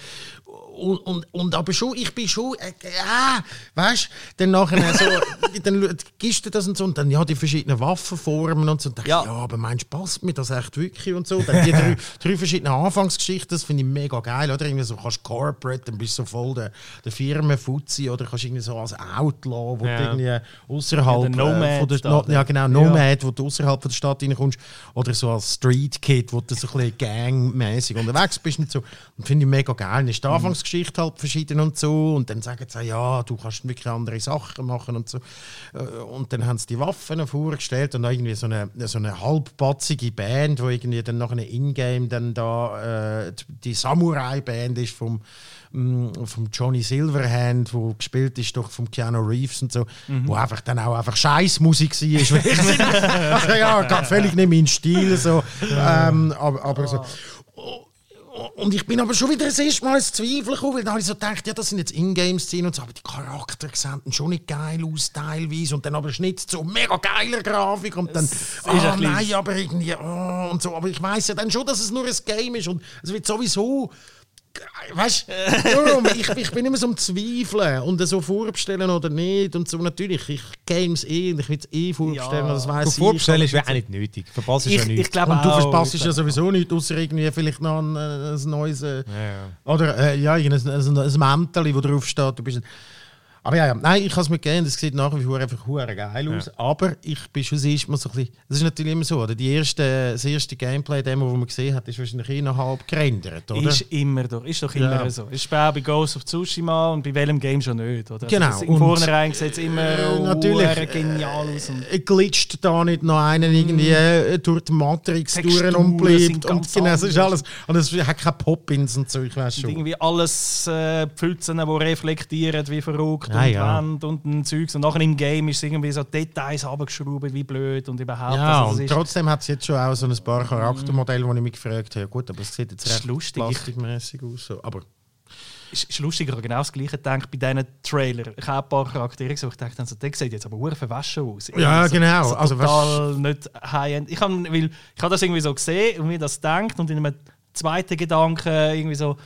und, und, und aber schon, ich bin schon, äh, ja, weißt dann nachher so, dann gibst du das und so, und dann ja, die verschiedenen Waffenformen und so, und ja. ja, aber meinst du, passt mir das echt wirklich und so? Dann die drei, drei verschiedenen Anfangsgeschichten, das finde ich mega geil, oder? Irgendwie so, kannst Corporate, dann bist du so voll der, der Firmenfuzzi, oder kannst irgendwie so als Outlaw, wo ja. du irgendwie außerhalb ja, Nomad äh, von der, no, ja genau, Nomad, wo du außerhalb von der Stadt reinkommst, oder so als Street Kid, wo du so ein bisschen gangmäßig unterwegs bist und so, und finde ich mega geil. Das ist die Anfangs Lebensgeschichte halt verschieden und so. Und dann sagen sie, ja, du kannst wirklich andere Sachen machen und so. Äh, und dann haben sie die Waffen vorgestellt und irgendwie so eine, so eine halbbatzige Band, wo irgendwie dann nach einem Ingame dann da äh, die Samurai-Band ist vom mm, vom Johnny Silverhand, wo gespielt ist doch vom Keanu Reeves und so, mhm. wo einfach dann auch einfach Scheißmusik war. also, ja, völlig nicht mein Stil so, ähm, aber, aber so. Und ich bin aber schon wieder das erste Mal ins Zweifel gekommen, weil da habe ich so gedacht, ja, das sind jetzt Ingame-Szenen und so, aber die Charaktere sehen schon nicht geil aus teilweise und dann aber Schnitt so mega geiler Grafik und dann, ah oh, nein, aber irgendwie, oh, und so, aber ich weiß ja dann schon, dass es nur ein Game ist und es wird sowieso Weißt du, ich, ich bin immer so am Zweifeln und so vorbestellen oder nicht. Und so natürlich, ich Games eh und ich will es eh vorbestellen. Ja. Das weiss ich. Vorbestellen ist auch nicht nötig. Verpasst ich, ja nichts. Ich und du verpasst ja sowieso nichts, außer irgendwie vielleicht noch ein, ein neues. Äh, ja, Oder äh, ja, ein, ein, ein, ein Mäntel, das drauf steht. Du bist aber ja, ja, nein, ich kann es mir geben, das sieht nach wie vor einfach geil aus. Ja. Aber ich bin schon das Mal so ein bisschen, das ist natürlich immer so, oder? Die erste, das erste Gameplay-Demo, das man gesehen hat, ist wahrscheinlich innerhalb gerendert, oder? Ist immer doch, ist doch immer ja. so. Ist bei, bei Ghost of Tsushima und bei welchem Game schon nicht, oder? Genau. Also Im Vornherein sieht es immer äh, natürlich, genial aus. Und äh, glitscht da nicht noch einen irgendwie äh, durch die Matrix durch und bleibt und genau, das ist alles. Und es hat keine Pop-Ins und so, ich weiß schon. Und irgendwie alles äh, Pfützen, die reflektieren wie verrückt und ja. Wand und ein Zeugs. Und nachher im Game ist es irgendwie so Details abgeschraubt, wie blöd und überhaupt. Ja, also, und trotzdem hat es jetzt schon auch so ein paar Charaktermodelle, wo ich mich gefragt habe, gut, aber es sieht jetzt recht lustig. plastikmäßig aus. So. Aber ist, ist lustig, ich genau das Gleiche gedacht bei diesen Trailer. Ich habe ein paar Charaktere gesehen, ich dachte, also, der sieht jetzt aber sehr verwaschen aus. Ja, also, genau. Also, also total nicht High-End. Ich habe hab das irgendwie so gesehen und mir das gedacht und in einem zweiten Gedanken irgendwie so,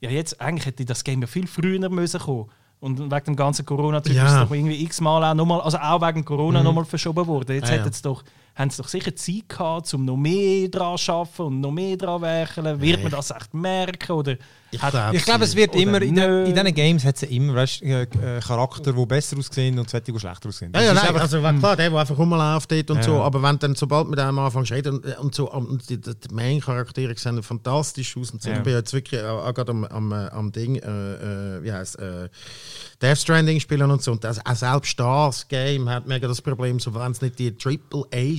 ja jetzt, eigentlich hätte das Game ja viel früher müssen kommen und wegen dem ganzen Corona-Typ ja. ist es doch irgendwie x-mal auch nochmal, also auch wegen Corona mhm. nochmal verschoben worden. Jetzt ah, ja, hätten sie doch haben sie doch sicher Zeit gehabt, um noch mehr daran zu arbeiten und noch mehr daran zu werkeln. Wird man das echt merken? Oder ich glaube, glaub, es wird immer, in, in diesen Games hat es immer weißt, äh, äh, Charakter, die besser aussehen und solche, die schlechter aussehen. Ja, ja, nein, einfach, also klar, der, der einfach rumläuft dort und ja. so, aber wenn dann, sobald mit dem anfängst reden und, und so, und die, die Main-Charaktere sehen fantastisch aus und so, ja. ich bin jetzt wirklich auch, auch gerade am, am, am Ding, äh, äh, wie heißt äh, Death Stranding spielen und so, und das, auch selbst das Game hat mega das Problem, so, wenn es nicht die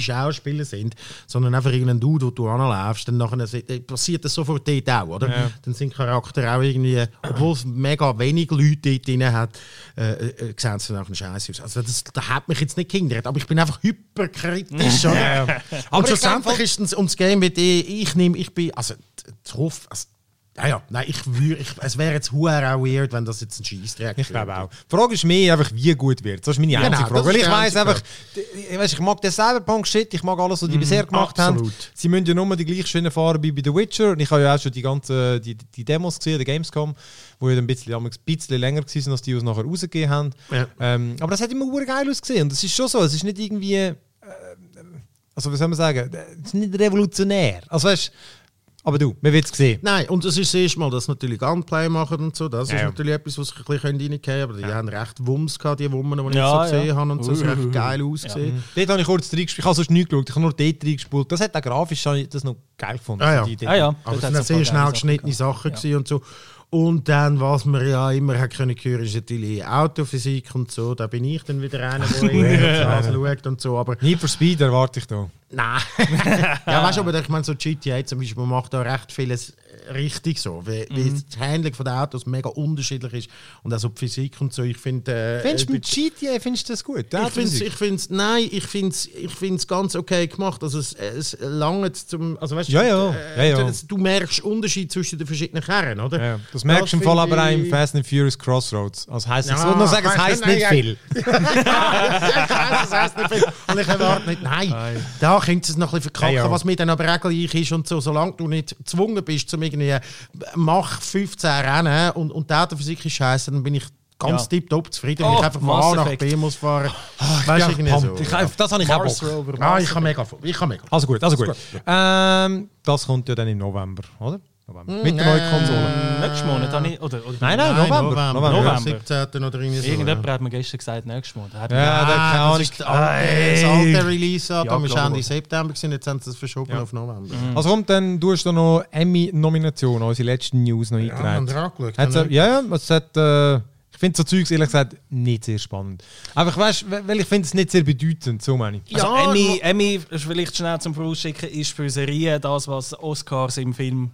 Triple-A-Schauspieler sind, sondern einfach irgendein Dude, wo du anläufst, dann nachher, passiert das sofort dort auch, oder? Ja. Dann sind Charaktere Charakter auch irgendwie, obwohl es mega wenig Leute dort drin hat, äh, äh, sehen sie nach einem Scheiß aus. Also das, das hat mich jetzt nicht gehindert, aber ich bin einfach hyperkritisch. ja. Aber schlussendlich ist es ums Game, wie ich, ich nehme, ich bin, also, ich hoffe, also, ja, ja, nein, ich würde, es wäre jetzt auch weird, wenn das jetzt ein Scheißdreck Ich glaube auch. Die Frage ist mehr einfach, wie gut wird. Das ist meine einzige genau, Frage. Weil ich weiß einfach, ich, weiss, ich mag den Cyberpunk-Shit, ich mag alles, was die mm, bisher gemacht absolut. haben. Sie müssen ja nur die gleichen Schiene fahren wie bei The Witcher. Und ich habe ja auch schon die ganzen die, die Demos gesehen, die Gamescom, wo ja ein bisschen, ein bisschen länger waren, als die, es nachher rausgegeben haben. Ja. Ähm, aber das hat immer geil ausgesehen. Und das ist schon so, es ist nicht irgendwie... Äh, also, wie soll man sagen? Es ist nicht revolutionär. Also, weißt aber du, wir wird es sehen. Nein, und es ist das erste Mal, dass sie natürlich Gunplay machen und so. Das ja, ist natürlich etwas, was ich ein bisschen reingehen können. Aber die ja. haben recht Wumms gehabt, die Wummen, die ich ja, so gesehen habe. Und so. Das recht geil ausgesehen. Ja. Dort habe ich kurz reingespielt. Ich habe sonst nichts geschaut. Ich habe nur dort reingespielt. Das hat auch grafisch das noch geil gefunden. Ah, ja. Ah, ja. Aber es sind sehr schnell geschnittene Sachen, Sachen und so. Und dann, was man ja immer hat können hören, ist natürlich Autophysik und so. Da bin ich dann wieder einer, der das schaut und so. Aber Need for Speed erwarte ich da. Nein. ja, weißt du, aber ich meine, so GTA zum Beispiel, man macht da recht vieles richtig so. Weil, Mhm. weil das Handling von den Autos mega unterschiedlich ist und auch so die Physik und so. Ich finde. Äh, Findest du äh, mit GTA findest du das gut? ich finde ich find's, nein, ich finde es ich find's ganz okay gemacht. Also es, es langt zum, also weißt, Ja, ja, äh, ja, ja. Du, du merkst Unterschied zwischen den verschiedenen Kernen, oder? Ja, das merkst du im Fall aber auch im Fast and Furious Crossroads. Also heisst Ja, es, ich nur sagen, es nein, heisst nein, nicht nein. viel. das heisst nicht viel. Und ich erwarte nicht, nein, da könnte es noch ein bisschen verkacken, was mit dann aber auch gleich ist und so, solange du nicht gezwungen bist, zum irgendwie, mach 15 Rennen und, und die Autophysik ist scheiße, dann bin ich ganz Ja. tipptopp zufrieden, wenn Oh, ich einfach von A nach. B muss fahren. Ja, weißt du, irgendwie so. ich, das habe ich auch Bock. Rover. Ah, ich kann mega, ich kann mega. Also gut, also gut. Ähm, das kommt ja dann im November, oder? November. Mit der neuen Konsole. Nächsten Monat habe ich. Oder, oder Nein, nein, November. November. November. November. 17. oder irgendwie so. Irgendjemand hat mir gestern gesagt, nächsten Monat. Hat Ja, der keine Ah, Ahnung. das alte, das alte Release, Ja, da war klar. Ende September, gewesen, jetzt haben sie es verschoben auf November. Also kommt dann, du hast da noch Emmy-Nomination, unsere letzten News noch Ja, haben eingetragen. wir angeschaut. Wir- ja, ja, es hat, äh, finde so Zeugs ehrlich gesagt nicht sehr spannend. Aber ich weißt, weil ich finde es nicht sehr bedeutend, so meine ich. Also Ja, Emmy, Emmy, ist vielleicht schnell zum Vorausschicken, ist für Serien das, was Oscars im Eben.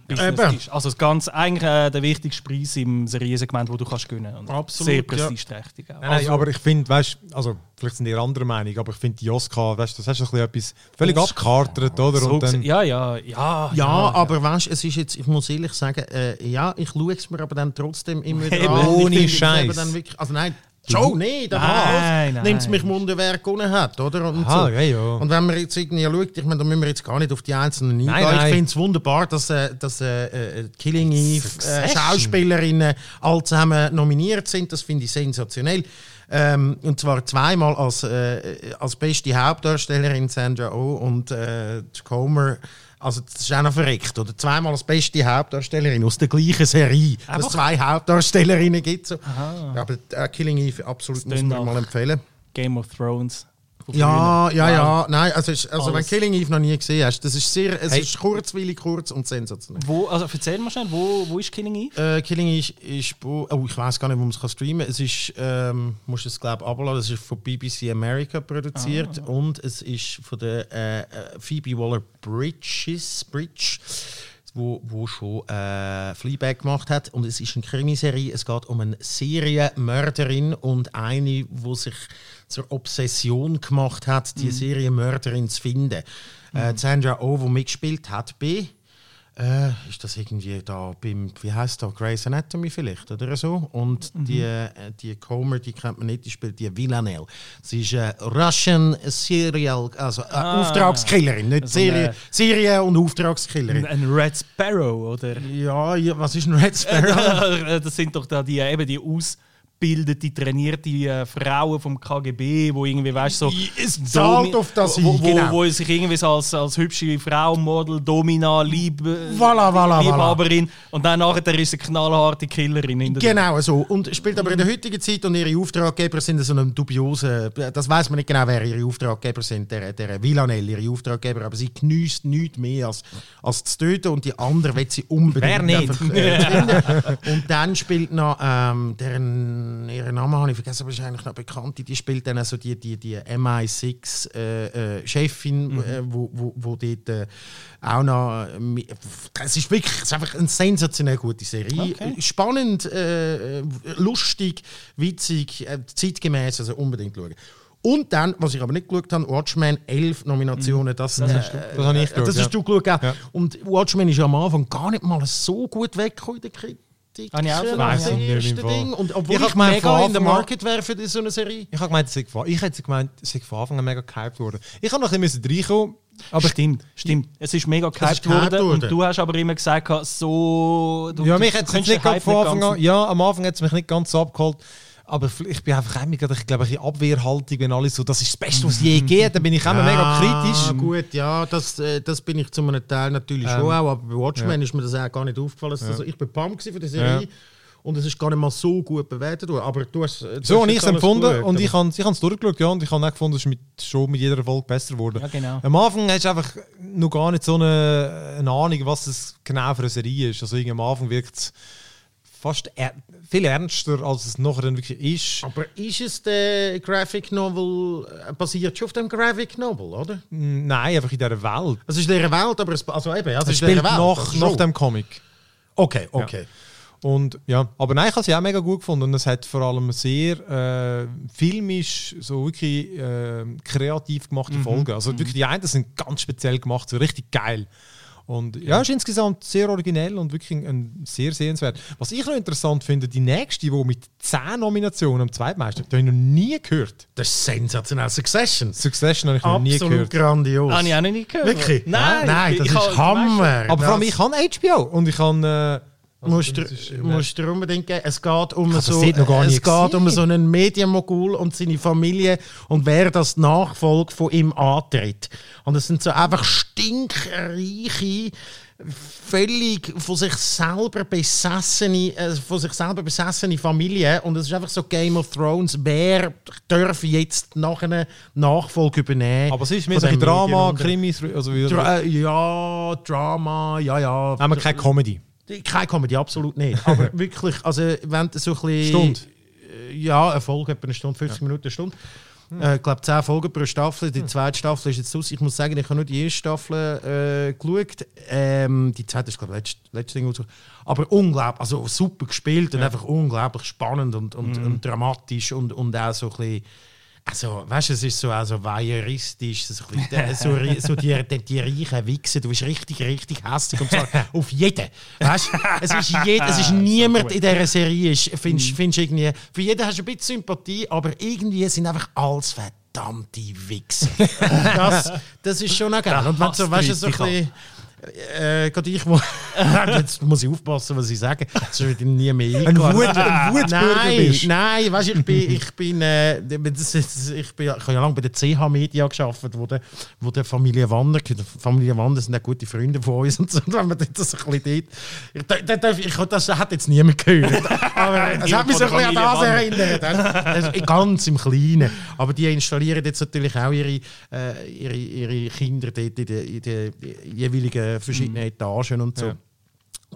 ist. Also das ganz, eigentlich äh, der wichtigste Preis im Seriensegment, wo du kannst gewinnen kannst. Absolut, Sehr ja. prestigeträchtig auch. Nein, nein, aber ich finde, weißt also vielleicht sind die anderer Meinung, aber ich finde die Oscar, weißt das hast du ein bisschen etwas völlig Oscar. abgekartet, oder? So Und dann, gesehen- ja, ja, ja, Ja, aber weißt du, es ist jetzt, ich muss ehrlich sagen, äh, ja, ich schaue es mir aber dann trotzdem immer an. Ohne Ich Scheiß. Dann wirklich- Also nein, Joe, nee, der Nein, nein. nimmt es mich Wunder, wer gewonnen hat, oder? Und, Aha, so. ja, ja. und wenn man jetzt irgendwie schaut, ich meine, da müssen wir jetzt gar nicht auf die einzelnen eingehen. Nein, nein. Ich finde es wunderbar, dass, äh, dass äh, äh, Killing Eve, äh. Schauspielerinnen all zusammen nominiert sind. Das finde ich sensationell. Ähm, und zwar zweimal als, äh, als beste Hauptdarstellerin Sandra Oh und äh, Comer. Also das ist auch noch verreckt. Oder zweimal als beste Hauptdarstellerin aus der gleichen Serie. Dass es zwei Hauptdarstellerinnen gibt. So. Ja, aber äh, Killing Eve absolut muss klingt man mal empfehlen. Game of Thrones. Ja, ja, ja. Nein, also, ist- also wenn. Killing Eve noch nie gesehen hast, das ist sehr, es Hey. ist kurzweilig, kurz und sensationell. Wo, also erzähl mal schnell, wo, wo ist Killing Eve? Äh, Killing Eve ist, wo- oh, ich weiß gar nicht, wo man es kann streamen kann. Es ist, ähm, musst es glaube ich abladen. Es ist von BBC America produziert und es ist von der äh, äh, Phoebe Waller Bridges, Bridge, wo, wo schon äh, Fleabag gemacht hat. Und es ist eine Krimiserie. Es geht um eine Serienmörderin und eine, wo sich zur Obsession gemacht hat, die Serienmörderin zu finden. Äh, Sandra Oh, die mitgespielt hat, B. Äh, ist das irgendwie da beim, wie heißt da, Grey's Anatomy vielleicht oder so? Und die, äh, die Comer, die kennt man nicht, die spielt die Villanelle. Sie ist äh, Russian Serial, also äh, Auftragskillerin, nicht Also Serie, eine- Serie und Auftragskillerin. Ein, Red Sparrow, oder? Ja, ja, was ist ein Red Sparrow? das sind doch da die, äh, eben die ausgebildete, trainierte äh, Frauen vom KGB, wo irgendwie, weißt so. Es zahlt auf das wo, wo, genau. wo sich irgendwie so als, als hübsche Frau, Model, Domina, Lieb, Voilà, voilà, Liebhaberin und dann nachher ist eine knallharte Killerin. hinter dem. Genau so. Und spielt aber in der heutigen Zeit und ihre Auftraggeber sind so einem dubiosen, das weiß man nicht genau, wer ihre Auftraggeber sind, der, der Villanelle, ihre Auftraggeber, aber sie genießt nichts mehr als, als zu töten und die andere will sie unbedingt Wer nicht? einfach, äh. Und dann spielt noch, ähm, deren, ihren Namen habe ich vergessen, aber ist eigentlich noch bekannt, die spielt dann also die, die, die MI6 äh, äh, Chefin, äh, wo, wo, wo dort äh, auch noch, äh, es ist wirklich, es ist einfach eine sensationell gute Serie. Okay. Spannend, äh, lustig, witzig, äh, zeitgemäß, also unbedingt schauen. Und dann, was ich aber nicht geschaut habe, Watchmen, elf Nominationen. Das, das, hast du- das habe ich geschaut, Das ja. hast du geschaut? Ja. Und Watchmen ist ja am Anfang gar nicht mal so gut weggekommen in der Kritik. Habe ich auch so Das nicht, erste. Ding. Und obwohl Ich ich, gemeint, mega in an- Market wäre für so eine Serie. Ich habe gemeint, von- ich hätte gemeint, es sei von Anfang an mega gehypt worden. Ich habe noch ein bisschen reinkommen, aber stimmt, stimmt. Es ist mega ist gehypt gehypt worden und worden. du hast aber immer gesagt, so... Du, ja, mich hat es nicht den Hype von nicht Anfang an, ja, am Anfang hat es mich nicht ganz so abgeholt. Aber ich bin einfach immer gerade, ich glaube, ein bisschen Abwehrhaltung, wenn alles so, das ist das Beste, was es je geht, dann bin ich immer mega kritisch. gut, ja, das, äh, das bin ich zu einem Teil natürlich Ähm, schon auch, aber bei Watchmen ist mir das auch gar nicht aufgefallen. dass das so- ich bin pumped für die Serie Ja. und es ist gar nicht mal so gut bewertet worden. Aber du hast, du So habe ich es empfunden und ich habe ich es durchgeschaut ja, und ich habe auch gefunden, es ist mit, schon mit jeder Folge besser geworden. Ja, genau. Am Anfang hast du einfach noch gar nicht so eine, eine Ahnung, was es genau für eine Serie ist. Also irgendwie am Anfang wirkt es fast er viel ernster, als es nachher dann wirklich ist. Aber ist es der Graphic Novel, äh, basiert schon auf dem Graphic Novel, oder? Nein, einfach in dieser Welt. Es ist in dieser Welt, aber es, also eben, also Es spielt Welt. nach, also nach dem Comic. Okay, okay. Und ja, aber nein, ich habe sie auch mega gut gefunden und es hat vor allem sehr äh, filmisch, so wirklich äh, kreativ gemachte Folgen. Also wirklich die einen sind ganz speziell gemacht, so richtig geil. Und ja, ist insgesamt sehr originell und wirklich ein, sehr sehenswert. Was ich noch interessant finde, die nächste, die mit 10 Nominationen am Zweitmeister, die habe ich noch nie gehört. Das ist sensationell. Succession. Succession habe ich noch nie Absolut gehört. grandios. Habe ich auch noch nicht gehört. Wirklich? Nein, Nein, das ich ist habe- Hammer. Aber vor allem, Das- ich kann HBO und ich kann... Äh, musst du ist- musst du unbedingt geben. Es geht um so, es geht um so einen Medienmogul und seine Familie und wer das Nachfolge von ihm antritt. Und es sind so einfach stinkreiche, völlig von sich selber besessene, äh, von sich selber besessene Familie. Und es ist einfach so Game of Thrones. Wer darf jetzt nach einer Nachfolge übernehmen? aber es ist mehr so ein Drama, Krimis, also Dra äh, ja, Drama, ja, ja. haben wir keine Comedy. Keine Comedy, absolut nicht. Aber wirklich, also wenn du so ein bisschen... Stunde? Äh, Ja, eine Folge, etwa eine Stunde, 50 Minuten, eine Stunde. Äh, ich glaube, 10 Folgen pro Staffel. Die zweite Staffel ist jetzt aus. Ich muss sagen, ich habe nur die erste Staffel äh, geschaut. Ähm, die zweite ist, glaube ich, letztes letzte Ding. Aber unglaublich, also super gespielt und einfach unglaublich spannend und, und, und dramatisch und, und auch so ein bisschen. Also, weißt du, es ist so also voyeuristisch, so, so, so die, die, die reichen Wichse, du bist richtig, richtig hässlich und zwar auf jeden. Weißt du, es ist, jed, es ist niemand in dieser Serie, findest, findest irgendwie, für jeden hast du ein bisschen Sympathie, aber irgendwie sind einfach alles verdammte Wichse. Das, das ist schon auch geil. Und wenn so, weißt du, so ein bisschen. Äh, gerade ich, wo, jetzt muss ich aufpassen, was ich sage. Das wird nie mehr Ein, eingeladen. Wut, ein Wutbürger Nein, bist. nein, weißt, ich bin, ich bin, äh, das, das, ich bin, ich habe ja lange bei der CH Media geschafft, wo der, wo der Familie Wander, die Familie Wander sind auch gute Freunde von uns und so. Wenn man so ein bisschen dort, darf- ich, das hat jetzt niemand gehört, aber es hat mich so ein bisschen an das erinnert, also, ganz im Kleinen. Aber die installieren jetzt natürlich auch ihre, äh, ihre, ihre Kinder dort in den jeweiligen verschiedenen Etagen und so. Ja.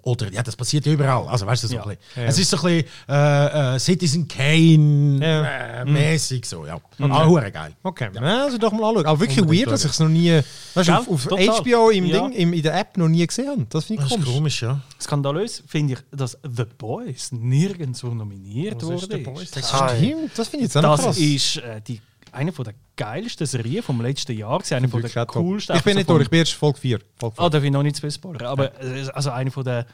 Oder, ja, das passiert ja überall. Also, weißt du, so Ja. ein bisschen. Ja. Es ist so ein bisschen äh, äh, Citizen Kane Ja. äh, mäßig so, ja. Ah, hure geil. Okay, ja. also doch mal anschauen. Aber wirklich Unbedingt weird, dass ich es noch nie weißt, du, auf, auf. HBO im Ja. Ding, im, in der App noch nie gesehen habe. Das finde ich Das ist komisch. komisch, ja. Skandalös finde ich, dass The Boys nirgendwo nominiert wurde. Das stimmt, das finde ich jetzt auch noch Das krass. ist äh, die, eine von der geilsten Serien vom letzten Jahr. Eine von der coolsten. Ich bin nicht durch, ich bin erst Folge 4. Folge Ah, darf ich noch nicht zu spoilern. Aber äh, also eine von den,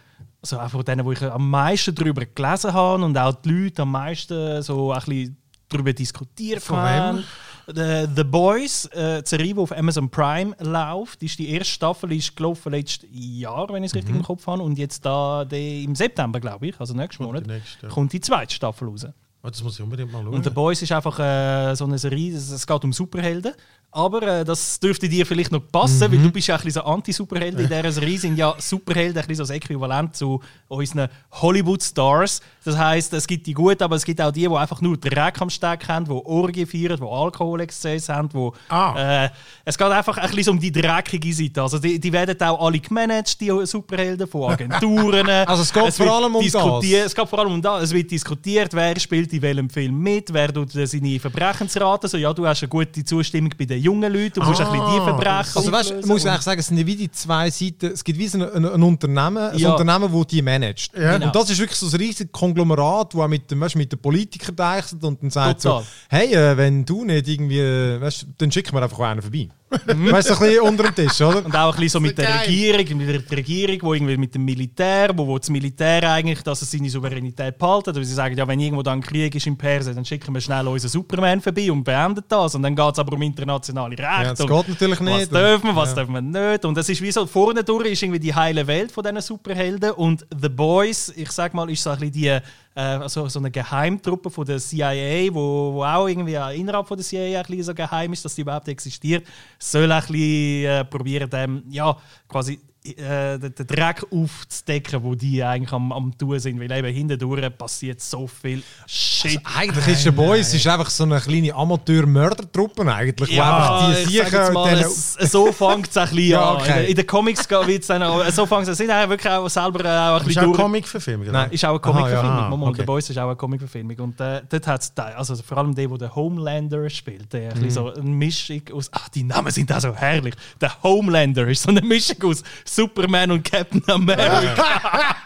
also auch von denen, wo ich am meisten darüber gelesen habe und auch die Leute am meisten so ein bisschen darüber diskutiert Von haben. The, The Boys, äh, die Serie, die auf Amazon Prime läuft, ist die erste Staffel ist gelaufen letztes Jahr, wenn ich es richtig Mhm. im Kopf habe. Und jetzt da die, im September, glaube ich, also nächsten Monat, die nächste, kommt die zweite Staffel raus. Oh, das muss ich unbedingt mal schauen. Und The Boys ist einfach äh, so eine Serie, es es geht um Superhelden. Aber äh, das dürfte dir vielleicht noch passen, weil du bist ja ein bisschen so Anti-Superhelden. In dieser Serie sind ja Superhelden ein bisschen so das Äquivalent zu unseren Hollywood-Stars. Das heisst, es gibt die Guten, aber es gibt auch die, die einfach nur Dreck am Steck haben, die Orgien feiern, die Alkoholexzess haben. Die, Ah. äh, es geht einfach ein bisschen um die dreckige Seite. Also die, die werden auch alle gemanagt, die Superhelden, von Agenturen. Also es geht vor wird allem um das. es geht vor allem um das. Es wird diskutiert, wer spielt in welchem Film mit, wer tut seine Verbrechensraten. So, ja, du hast eine gute Zustimmung bei den jungen Leuten, du musst ein bisschen die Ah, Verbrechen Also weißt, muss ich eigentlich sagen, es sind wie die zwei Seiten. Es gibt wie so ein, ein, ein Unternehmen, ein Ja. Unternehmen, das die managt. Genau. Und das ist wirklich so ein riesiges Konglomerat, das auch mit, dem, weißt, mit den Politikern deichselt und dann sagt Total. so, hey, äh, wenn du nicht irgendwie, äh, weißt, dann schicken wir einfach einen vorbei. Weißt du, ein bisschen unter dem Tisch, oder? Und auch ein bisschen so mit der. Regierung, mit der Regierung, wo irgendwie mit dem Militär, wo, wo das Militär eigentlich, dass es seine Souveränität behalten. Weil sie sagen, ja, wenn irgendwo dann Krieg ist im Persien, dann schicken wir schnell unseren Superman vorbei und beenden das. Und dann geht es aber um internationale Rechte. Ja, das geht natürlich Was nicht. dürfen wir, was Ja. dürfen wir nicht. Und es ist wie so, vorne durch ist irgendwie die heile Welt von diesen Superhelden. Und The Boys, ich sag mal, ist so ein bisschen die, also so eine Geheimtruppe von der CIA, wo, wo auch irgendwie innerhalb von der CIA ein bisschen so geheim ist, dass die überhaupt existiert, soll ein bisschen äh, probieren, dem, ja, quasi äh, den, Dreck aufzudecken, wo die eigentlich am, am tun sind. Weil eben hintendurch passiert so viel Shit. Eigentlich ist der Boys ist einfach so eine kleine Amateur-Mördertruppe eigentlich, wo Ja, einfach die Siechen mal, es, so fängt es ein bisschen Ja, an. okay. In, den- in den Comics wird es dann auch, so fängt es sind eigentlich wirklich auch selber äh, auch ein Ist bisschen auch durch. Comic-Verfilmung? Nein. Ist auch eine Comic-Verfilmung. Ja. Moment, Okay. The Boys ist auch eine Comic-Verfilmung. Und äh, dort hat es, also vor allem der, der den Homelander spielt, der ein bisschen so eine Mischung aus, ach, die Namen sind auch so herrlich. Der Homelander ist so eine Mischung aus Superman und Captain America.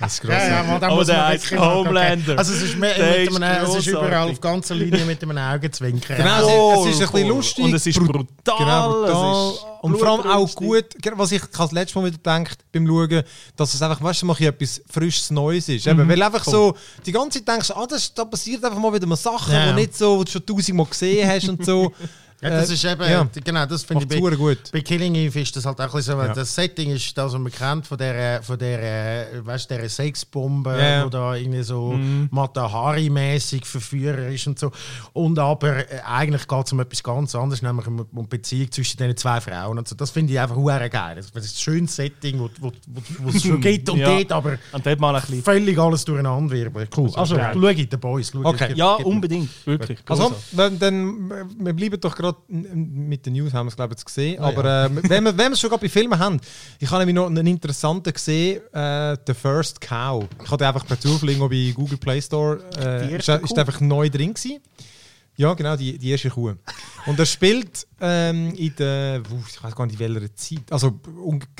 Das ist Ja, ja, gross. mal, da Aber der mal- Homelander. Okay. Also es ist, mehr, Der mit ist einem, es ist überall auf ganzer Linie mit einem Augenzwinkern. Genau, ist- es ist ein bisschen lustig. Und es ist brut- brutal. Genau, brutal. Es ist und vor allem auch gut, genau, was ich das letzte Mal wieder gedacht beim Schauen, dass es einfach, weißt du, mal etwas Frisches Neues ist. Eben, weil einfach so, die ganze Zeit denkst du, ah, das, da passiert einfach mal wieder mal Sachen, Ja. die nicht so, die du schon tausendmal gesehen hast und so. Ja, das Äh, ist eben, ja. genau, das finde ich bei, gut. bei Killing Eve ist das halt auch ein bisschen so, weil Ja. das Setting ist das, was man kennt von der, von der, weißt, der Sexbombe, Ja, wo da irgendwie so Matahari-mäßig Verführer ist und so. Und aber äh, eigentlich geht es um etwas ganz anderes, nämlich um, um Beziehung zwischen diesen zwei Frauen und so. Das finde ich einfach hure geil. Das ist ein schönes Setting, wo, wo, wo, wo es schon gibt und Ja. dort aber Und dort mal ein bisschen. völlig alles durcheinander wirbeln. Cool. Also, geil. schau ich, The Boys. Schau, Okay. gib- Ja, unbedingt. Wirklich. Also, dann, dann, wir bleiben doch gerade mit den News, haben wir es glaube ich jetzt gesehen. Ah, Aber äh, wenn wir, wenn wir es schon gerade bei Filmen haben, ich habe nämlich noch einen interessanten gesehen, äh, The First Cow. Ich hatte einfach per Zufall bei Google Play Store, äh, ist, ist einfach neu drin gewesen. Ja, genau, die, die erste Kuh. Und er spielt ähm, in der, ich weiß gar nicht, in welcher Zeit, also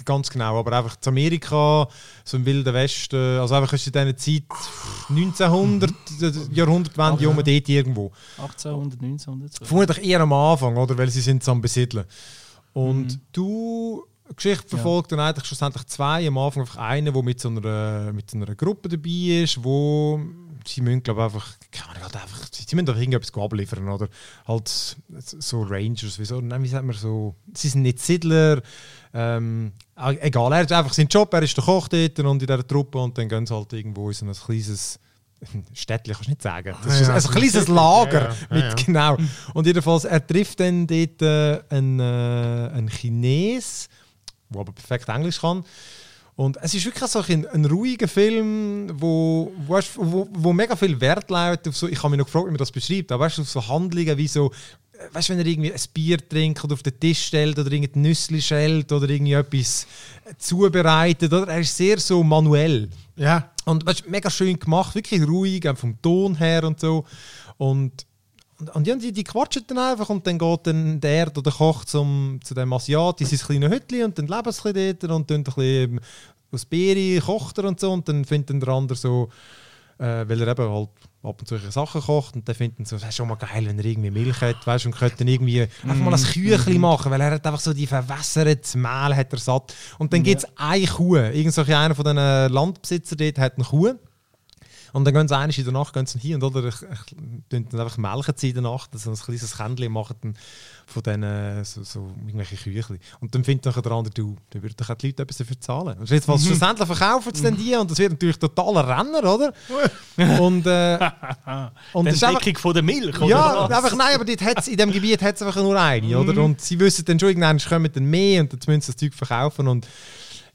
ganz genau, aber einfach zu Amerika, so im Wilden Westen, also einfach ist in dieser Zeit 1900, Jahrhundertwende, um dort irgendwo. 1800, 1900. So. Vermutlich eher am Anfang, oder? Weil sie sind am Besiedeln. Und du, die Geschichte verfolgt dann eigentlich schlussendlich zwei. Am Anfang einfach einen, der mit so einer, mit so einer Gruppe dabei ist, wo sie müssen, glaube einfach, keine Ahnung, halt einfach, sie müssen doch irgendetwas abliefern, oder? Halt so Rangers, wieso, nein, wie sagt man so, sie sind nicht Siedler, ähm, egal, er hat einfach seinen Job, er ist der Koch dort und in dieser Truppe und dann gehen sie halt irgendwo in so ein kleines Städtchen kannst du nicht sagen. Das ist Ja, ein ja. kleines Lager. Ja, ja. mit, ja. Genau. Und jedenfalls, er trifft dann dort äh, einen, äh, einen Chines, der aber perfekt Englisch kann. Und es ist wirklich so ein, ein ruhiger Film, wo, hast- wo, wo mega viel Wert auf so, ich habe mich noch gefragt, wie man das beschreibt, aber weißt du, auf so Handlungen wie so, äh, weißt du, wenn er irgendwie ein Bier trinkt oder auf den Tisch stellt oder irgendein Nüssli schält oder irgendwie etwas äh, zubereitet, oder? Er ist sehr so manuell. Ja. Und weißt, mega schön gemacht, wirklich ruhig, vom Ton her und so. Und, und, und die, die quatschen dann einfach und dann geht dann der oder der Koch zum, zu dem Asiat in sein kleines Hütchen und dann leben sie ein bisschen dort und tun ein bisschen aus Beere kocht er und so und dann findet dann der andere so, äh, weil er eben halt ab und zu Sachen kocht und dann findet er so, das ist schon mal geil, wenn er irgendwie Milch hat, weißt, und könnte dann irgendwie einfach mal ein Küchli machen, weil er hat einfach so die verwässerte Mehl hat er satt. Und dann gibt es eine Kuh, irgend so einer von diesen Landbesitzern dort hat eine Kuh und dann gehen sie einmal in der Nacht gehen sie hin und oder ich, ich, dann einfach melken sie in der Nacht, so ein kleines Kännchen machen von diesen so, so irgendwelche Küchli. Und dann findet nachher der andere, du, dann würden doch die Leute etwas dafür zahlen. Und jetzt, was schlussendlich verkaufen sie dann die und das wird natürlich totaler Renner, oder? und äh, und das ist einfach, von der Milch, oder ja, was? einfach, nein, aber dort hat's, in diesem Gebiet hat es einfach nur eine, oder? Und sie wissen dann schon, irgendwann kommen dann mehr und dann müssen sie das Zeug verkaufen und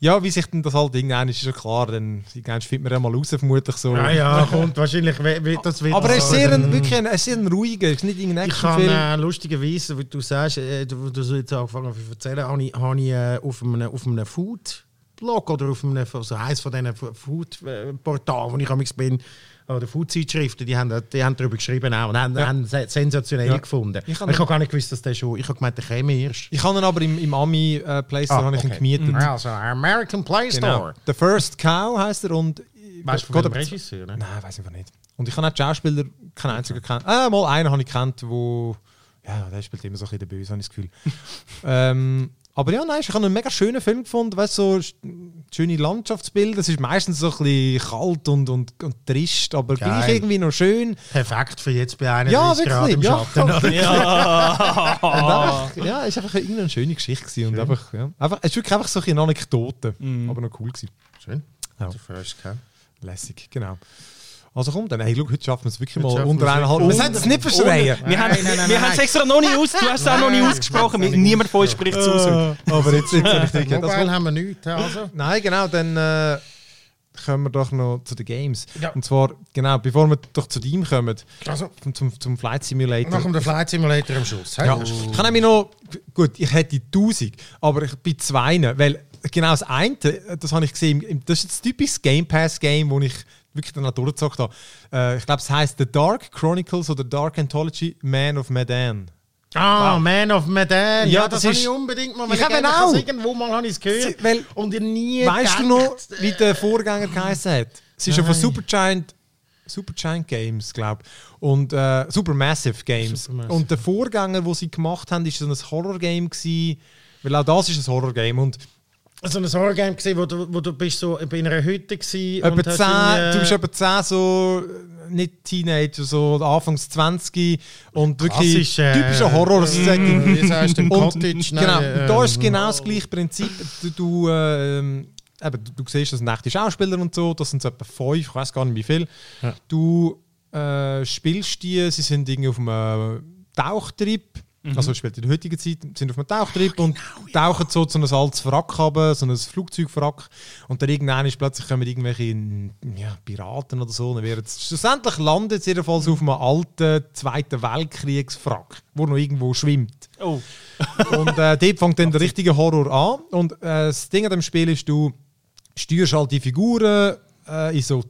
ja, wie sich denn das halt irgendwann ist, ist ja klar, dann irgendwann findet man ja mal raus, vermutlich so. Ja, ja, kommt wahrscheinlich. we- Das wird Aber er ist sehr, ein- ein, wirklich ein, ist sehr ein ruhiger, es ist nicht irgendein Ich habe äh, lustigerweise, wie du sagst, äh, du, du so jetzt angefangen hast zu erzählen, habe ich, habe ich äh, auf einem, auf einem Food-Blog oder auf einem, so eines von diesen Food-Portalen, wo ich am bin, oder Food-Zeitschriften, die haben, die haben darüber geschrieben auch und haben, Ja. haben es sensationell Ja. gefunden. Ich habe- gar nicht gewusst, dass der schon, ich habe gemeint, der käme erst. Ich habe ihn aber im, im Ami äh, Play Store Ah, habe ich ihn okay. gemietet. Also, American Play Genau. Store. The First Cow heißt er und Weißt du, von dem Regisseur? Ne? Nein, weiß ich einfach nicht. Und ich habe auch die Schauspieler keinen einzigen kennt. Ah, mal einen habe ich kennt, wo ja, der spielt immer so ein bisschen Böse, habe ich das Gefühl. ähm, aber ja, nein, ich habe einen mega schönen Film gefunden, weißt so sch- schöne Landschaftsbilder. Es ist meistens so ein bisschen kalt und, und, und trist, aber Geil. gleich irgendwie noch schön. Perfekt für jetzt bei 31 Ja, Grad im wirklich, ja. Schatten. Ja. Und einfach, ja, es war einfach irgendeine schöne Geschichte gewesen und einfach, ja, einfach, es ist wirklich einfach so eine Anekdote, aber noch cool gewesen. Schön. Ja. Cow. Lässig, genau. Also komm, dann, hey, schau, heute schaffen wir es wirklich mal unter wir eineinhalb. wirklich. Wir sollten es nicht verschreien. Wir haben Nein, nein, nein, wir nein, haben es extra noch nicht aus. Du hast es auch noch nicht Nein, ausgesprochen. das Niemand von uns spricht zu. Äh, aber jetzt jetzt richtig. Das Mobile haben wir nichts. Also. Nein, genau, dann äh, kommen wir doch noch zu den Games. Ja. Und zwar, genau, bevor wir doch zu dem kommen, Also, zum, zum, zum Flight Simulator. nach dem Flight Simulator am Schluss. Ja, ich kann nämlich noch, gut, ich hätte 1000, aber ich bin zwei, weil genau das eine, das habe ich gesehen, das ist jetzt ein typisches Game Pass Game, wo ich wirklich dann auch durchgezockt habe. Äh, ich glaube, es heißt The Dark Chronicles oder Dark Anthology Man of Medan. Ah, Man of Medan. Ja, Ja, das das, habe ist- ich unbedingt mal. Ich habe auch. Irgendwo mal habe ich es gehört. Weil- und ich nie Weißt du gedacht, noch, wie der Vorgänger geheißen hat? Es ist ja von. Supergiant, Supergiant Games, glaube ich. Und äh, Supermassive Games. Supermassive. Und der Vorgänger, den sie gemacht haben, ist so ein Horror-Game gewesen. Weil auch das ist ein Horror-Game. Und so ein Horror-Game gesehen, wo du, wo du bist so bei einer Hütte etwa und hast 10, irgendwie- du bist etwa 10 so, äh, nicht Teenager, so Anfangs 20 und wirklich äh, typischer Horror-Setting. Wie sagst du, im Und, Cottage? genau, Nein, da ist ähm, genau das gleiche Prinzip. Du, du, ähm, eben, du, du siehst, das sind echte Schauspieler und so, das sind so etwa fünf, ich weiß gar nicht wie viel. Ja. Du äh, spielst die, sie sind irgendwie auf einem Tauchtrip, also spielt in der heutigen Zeit, sind auf einem Tauchtrip und tauchen so zu einem altes Wrack runter, so ein Flugzeugwrack und dann irgendwann ist plötzlich kommen irgendwelche ja, Piraten oder so. Dann werden sie- schlussendlich landet es jedenfalls auf einem alten Zweiten Weltkriegswrack, wo noch irgendwo schwimmt. Oh. Und äh, dort fängt dann der richtige Horror an. Und äh, das Ding an dem Spiel ist, du steuerst halt die Figuren äh, in so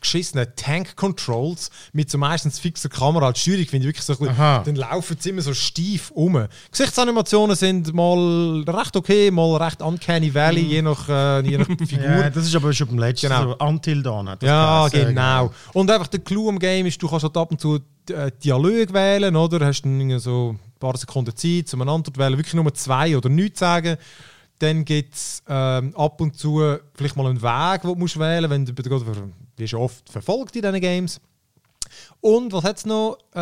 geschissenen Tank-Controls mit so meistens fixer Kamera als Steuerung, finde ich wirklich so ein bisschen, Aha. dann laufen sie immer so steif um. Gesichtsanimationen sind mal recht okay, mal recht uncanny valley, je nach, äh, je nach Figur. Ja, das ist aber schon beim letzten, Genau. so Until Dawn. Ja, geheißen, genau. Und einfach der Clou am Game ist, du kannst halt ab und zu äh, Dialog wählen, oder? Hast dann so ein paar Sekunden Zeit, um eine Antwort zu wählen, wirklich nur zwei oder nichts sagen. Dann gibt es ähm, ab und zu vielleicht mal einen Weg, den du musst wählen musst, wenn du ja oft verfolgt in diesen Games. Und was hat es noch? Äh,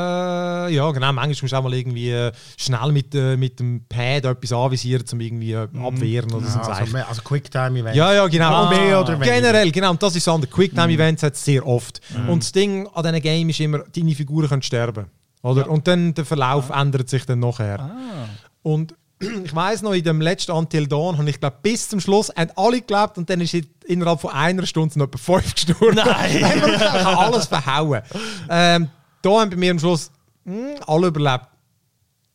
ja, genau, manchmal musst du auch mal irgendwie schnell mit, äh, mit dem Pad etwas anvisieren, um irgendwie äh, abwehren oder so. Ja, Zeichen. also, mehr- also Quicktime-Event. Ja, ja, genau. Mal mehr oder weniger. Generell, genau. Und das ist so an den Quicktime-Events hat es sehr oft. Und das Ding an diesen Game ist immer, deine Figuren können sterben. Oder? Und dann der Verlauf ändert sich dann nachher. Und ich weiß noch, in dem letzten Until Dawn habe ich glaube bis zum Schluss haben alle gelebt und dann ist in- innerhalb von einer Stunde sind etwa fünf gestorben. Nein. ich habe alles verhauen. Ähm, da haben bei mir am Schluss hm, alle überlebt.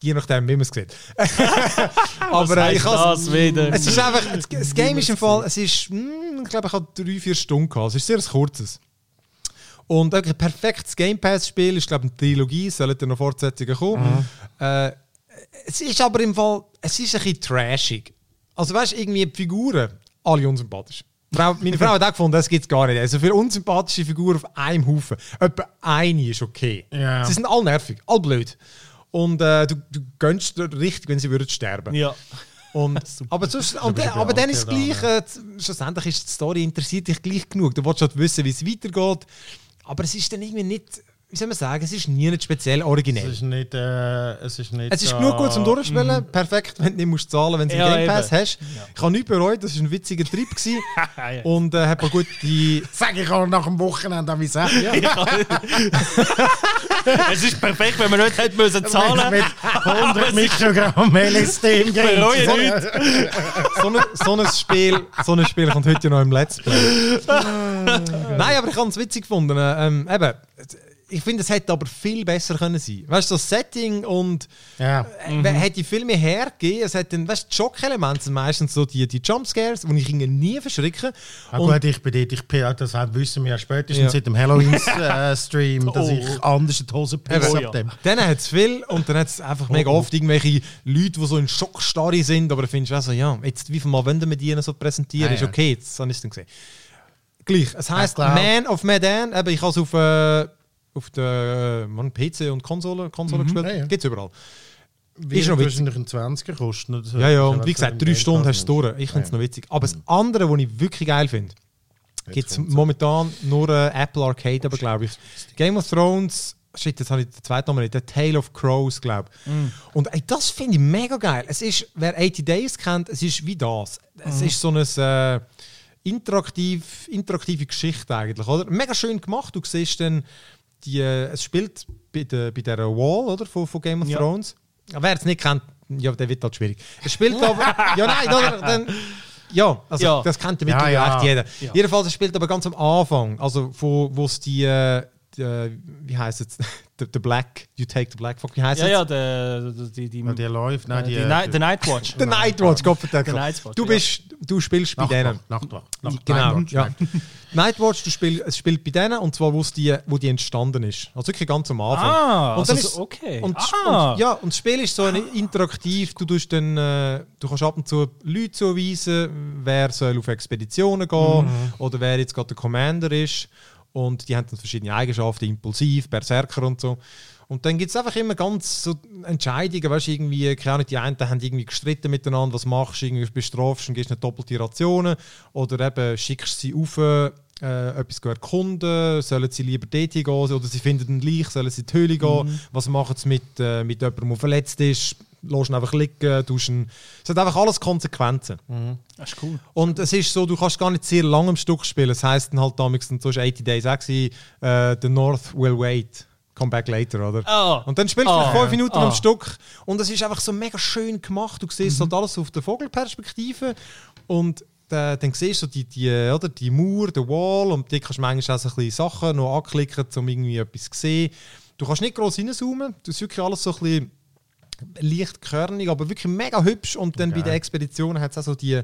Je nachdem, wie man es sieht. Aber äh, ich das wieder? Es ist einfach, das- Game ist im Fall, es ist, hm, ich glaube, ich habe drei, vier Stunden gehabt. Es ist sehr kurzes. Und wirklich ein perfektes Game Pass-Spiel ist, glaube ich, eine Trilogie, dann noch Fortsetzungen kommen. Äh, es ist aber im Fall, es ist ein bisschen trashig. Also weißt du, irgendwie die Figuren, alle unsympathisch. Frau, meine Frau hat auch gefunden, das gibt es gar nicht. Also für unsympathische Figuren auf einem Haufen. Etwa eine ist okay. Ja. Sie sind alle nervig, alle blöd. Und äh, du, du gönnst richtig, wenn sie würden sterben. Ja. Und, aber, sonst, und, aber dann ist es gleich, äh, schlussendlich ist die Story interessiert dich gleich genug. Du willst halt wissen, wie es weitergeht. Aber es ist dann irgendwie nicht, wie soll man sagen, es ist nie nicht speziell originell. Es ist nicht. Äh, es ist, nicht Es ist äh, genug gut zum Durchspielen, perfekt, wenn du nicht musst zahlen wenn du Ja, einen Game Pass eben. hast. Ich habe nichts bereut, das war ein witziger Trip. gewesen. Ja. und äh, hat mir gut die... Sag ich auch nach dem Wochenende, wie sagen. Ja. es ist perfekt, wenn man nicht hätte müssen zahlen Mit 100 Mikrogramm LSD im Game. Bereue So- nicht. so, ein, so, ein Spiel, so ein Spiel kommt heute ja noch im Let's Play. Nein, aber ich habe es witzig gefunden. Ähm, eben, ich finde, es hätte aber viel besser können sein. Weißt du, das Setting und Ja. äh, hätte viel mehr hergegeben. Es hat dann, weißt du, die Schockelemente sind meistens so die, die Jumpscares, die ich irgendwie nie verschrecke. Ah, Und- gut, ich bin dort, ich das wissen wir ja spätestens Ja. seit dem Halloween-Stream, dass Oh. ich anders in die Hose pisse Eben. ab ja. dem. Dann hat es viel und dann hat es einfach mega oft irgendwelche Leute, die so in Schockstarre sind, aber findest du auch so, ja, jetzt, wie viel Mal wollen wir die ihnen so präsentieren, Ah, ist ja. okay, jetzt habe ich es dann gesehen. Gleich, es heisst Man of Medan, eben, ich habe es auf, äh, auf der äh, Mann, PC und Konsole, Konsole gespielt, ja, ja. gibt es überall. Wie Ist noch witzig. wahrscheinlich ein 20er kosten. so. Ja, ja, und wie gesagt, drei Game Stunden hast du es. Ich finde es noch witzig. Aber das andere, was ich wirklich geil finde, gibt es momentan nur äh, Apple Arcade, aber glaube ich. Game of Thrones, shit, jetzt habe ich den zweiten Namen nicht, der Tale of Crows, glaube ich. Und ey, das finde ich mega geil. Es ist, wer 80 Days kennt, es ist wie das. Es ist so eine äh, interaktiv, interaktive Geschichte eigentlich, oder? Mega schön gemacht. Du siehst dann, die, es spielt bei, der, bei dieser Wall, oder? Von, von Game of Ja. Thrones. Wer es nicht kennt, ja, der wird halt schwierig. Es spielt aber, ja nein, oder, dann, ja, also Ja. das kennt ja Ja, mittlerweile ja. jeder. Ja. Jedenfalls, es spielt aber ganz am Anfang, also wo es die, äh, die äh, wie heißt es, The, the Black, You Take the Black. Fuck, wie heißt Ja, es? ja, der, die, die, Ja, die läuft, nein, äh, die, die, Night, the Nightwatch. The Nightwatch, Gott verdammt. Du, ja. bist, du spielst bei denen. Nachtwacht, Nachtwacht, Nacht- Genau, Nightwatch, ja. Nightwatch, du spiel, es spielt bei denen und zwar, wo es die, wo die entstanden ist. Also wirklich ganz am Anfang. Ah, und also dann ist, okay. Und, Ah. und, ja, und das Spiel ist so ein interaktiv. Du, tust dann, äh, du kannst ab und zu Leute zuweisen, wer soll auf Expeditionen gehen Mhm. oder wer jetzt gerade der Commander ist. Und die haben dann verschiedene Eigenschaften, impulsiv, Berserker und so. Und dann gibt es einfach immer ganz so Entscheidungen, weißt du, irgendwie, keine Ahnung, die einen haben irgendwie gestritten miteinander, was machst du, irgendwie bestrafst und gibst ihnen doppelte Rationen oder eben schickst sie auf, äh, etwas erkunden, sollen sie lieber dort gehen? Oder sie finden einen Leich, sollen sie in die Höhle gehen, was machen sie mit, äh, mit jemandem, der verletzt ist, lässt ihn einfach liegen, ihn. Es hat einfach alles Konsequenzen. Das ist cool. Und es ist so, du kannst gar nicht sehr lange am Stück spielen. Das heisst dann halt damals, so ist 80 Days auch gewesen, äh, The North will wait. Come back later, oder? Ah. Und dann spielst du Ah. vielleicht fünf Minuten Ah. am Stück und es ist einfach so mega schön gemacht. Du siehst halt alles auf der Vogelperspektive und äh, dann siehst du die, die, oder, die Mauer, den Wall und die kannst du manchmal auch so ein bisschen Sachen noch anklicken, um irgendwie etwas zu sehen. Du kannst nicht groß reinzoomen, das ist wirklich alles so ein bisschen leicht körnig, aber wirklich mega hübsch. Und dann bei der Expedition hat es auch so die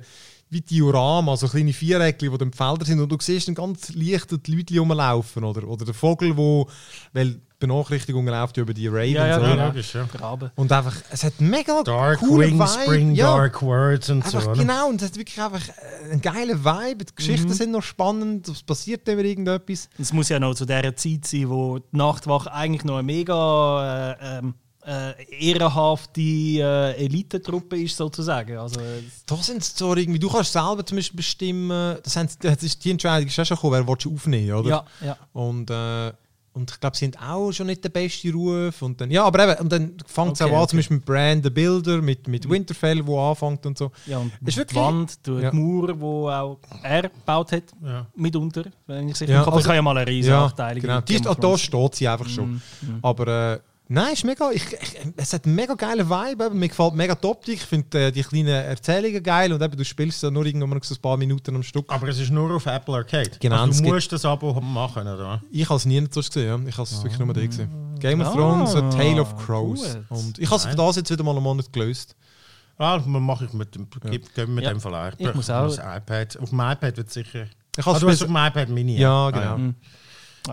wie Diorama, so kleine Viereckchen, die dann die Felder sind und du siehst dann ganz leicht die Leute rumlaufen oder, oder der Vogel, wo, weil die Benachrichtigungen läuft ja über die Ravens. Ja, ja, oder? Ja, logisch, ja. Und einfach, es hat mega Dark coole Wings Vibe. bring ja. dark words und so. Einfach oder? genau, und es hat wirklich einfach äh, einen geilen Vibe. Die Geschichten sind noch spannend, es passiert immer irgendetwas. Es muss ja noch zu der Zeit sein, wo die Nachtwache eigentlich noch eine mega äh, ähm, äh, ehrenhafte äh, Elitetruppe ist, sozusagen. Also, Da sind es so irgendwie, du kannst selber zum Beispiel bestimmen, das, haben, das ist die Entscheidung ist auch schon gekommen, wer willst du aufnehmen, oder? ja, ja. Und, äh, und ich glaube, sie sind auch schon nicht der beste Ruf. Und dann, ja, aber eben, und dann fängt es Okay, auch an, okay. zum Beispiel mit Brand the Builder, mit, mit Winterfell, wo anfängt und so. Ja, und Ist die wirklich- Wand, die Ja. Mauer, die auch er gebaut hat, Ja. mitunter. Wenn ich sicher Ja, also, habe ja mal eine riesige Ja, Abteilung. genau. Die, of da steht sie einfach schon. Aber äh, nein, ist mega. Ich, ich, es hat einen mega geilen Vibe. Eben. Mir gefällt mega die Optik. Ich finde äh, die kleinen Erzählungen geil. Und eben, du spielst ja nur irgendwann so ein paar Minuten am Stück. Aber es ist nur auf Apple Arcade. Genau, Also es du musst das Abo machen, oder? Ich habe es nie sonst gesehen. Ja. Ich habe es wirklich nur da gesehen. Game of Ah, Thrones, A Tale of Crows. gut. Und ich habe es für das jetzt wieder mal einen Monat gelöst. Ah, man mache ich mit dem, gib, gib mit Ja. dem ein. Ich muss auch- iPad. Auf dem iPad wird sicher. Ich Ah, du hast es auf dem iPad Mini. Ja, Ah, genau.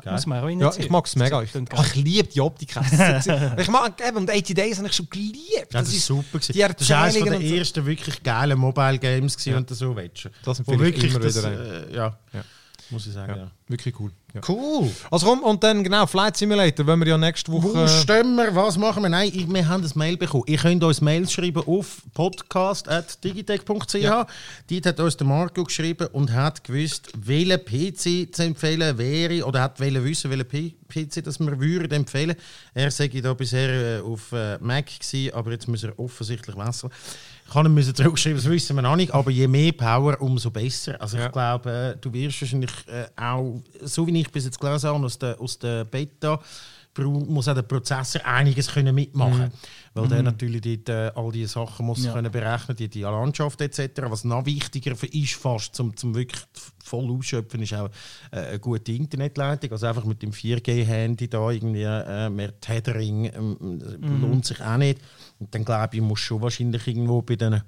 Muss man auch Ja, ich mag es mega. Ich, ach, ich liebe die Optik. ich mag eben, und 80 Days habe ich schon geliebt. Ja, das, ist super. Die das war eines der ersten wirklich geilen Mobile Games gewesen, und so willst. Das ich wirklich immer das, wieder. äh, ja, Ja. Muss ich sagen. Ja, Ja. wirklich cool. Ja. Cool. Also komm, und dann genau, Flight Simulator, wenn wir ja nächste Wo Woche... stehen wir? Was machen wir? Nein, ich, wir haben ein Mail bekommen. Ihr könnt uns Mails schreiben auf podcast.digitech.ch. Ja. Dort hat uns der Marco geschrieben und hat gewusst, welchen PC zu empfehlen wäre oder hat wollen wissen, welchen P PC das wir würden empfehlen. Er sei da bisher äh, auf äh, Mac gewesen, aber jetzt muss er offensichtlich wechseln. Ich habe müssen zurückschreiben, das wissen wir noch nicht, aber je mehr Power, umso besser. Also Ja. ich glaube, äh, du wirst wahrscheinlich äh, auch, so wie ich bis jetzt gelesen habe, aus der, aus der Beta, muss auch der Prozessor einiges können mitmachen Weil der natürlich dort, äh, all diese Sachen muss Ja. können berechnen die, die Landschaft etc. Was noch wichtiger für ist fast, zum, zum wirklich voll ausschöpfen, ist auch äh, eine gute Internetleitung. Also einfach mit dem 4G-Handy da irgendwie äh, mehr Tethering ähm, lohnt sich auch nicht. Und dann glaube ich, muss schon wahrscheinlich irgendwo bei den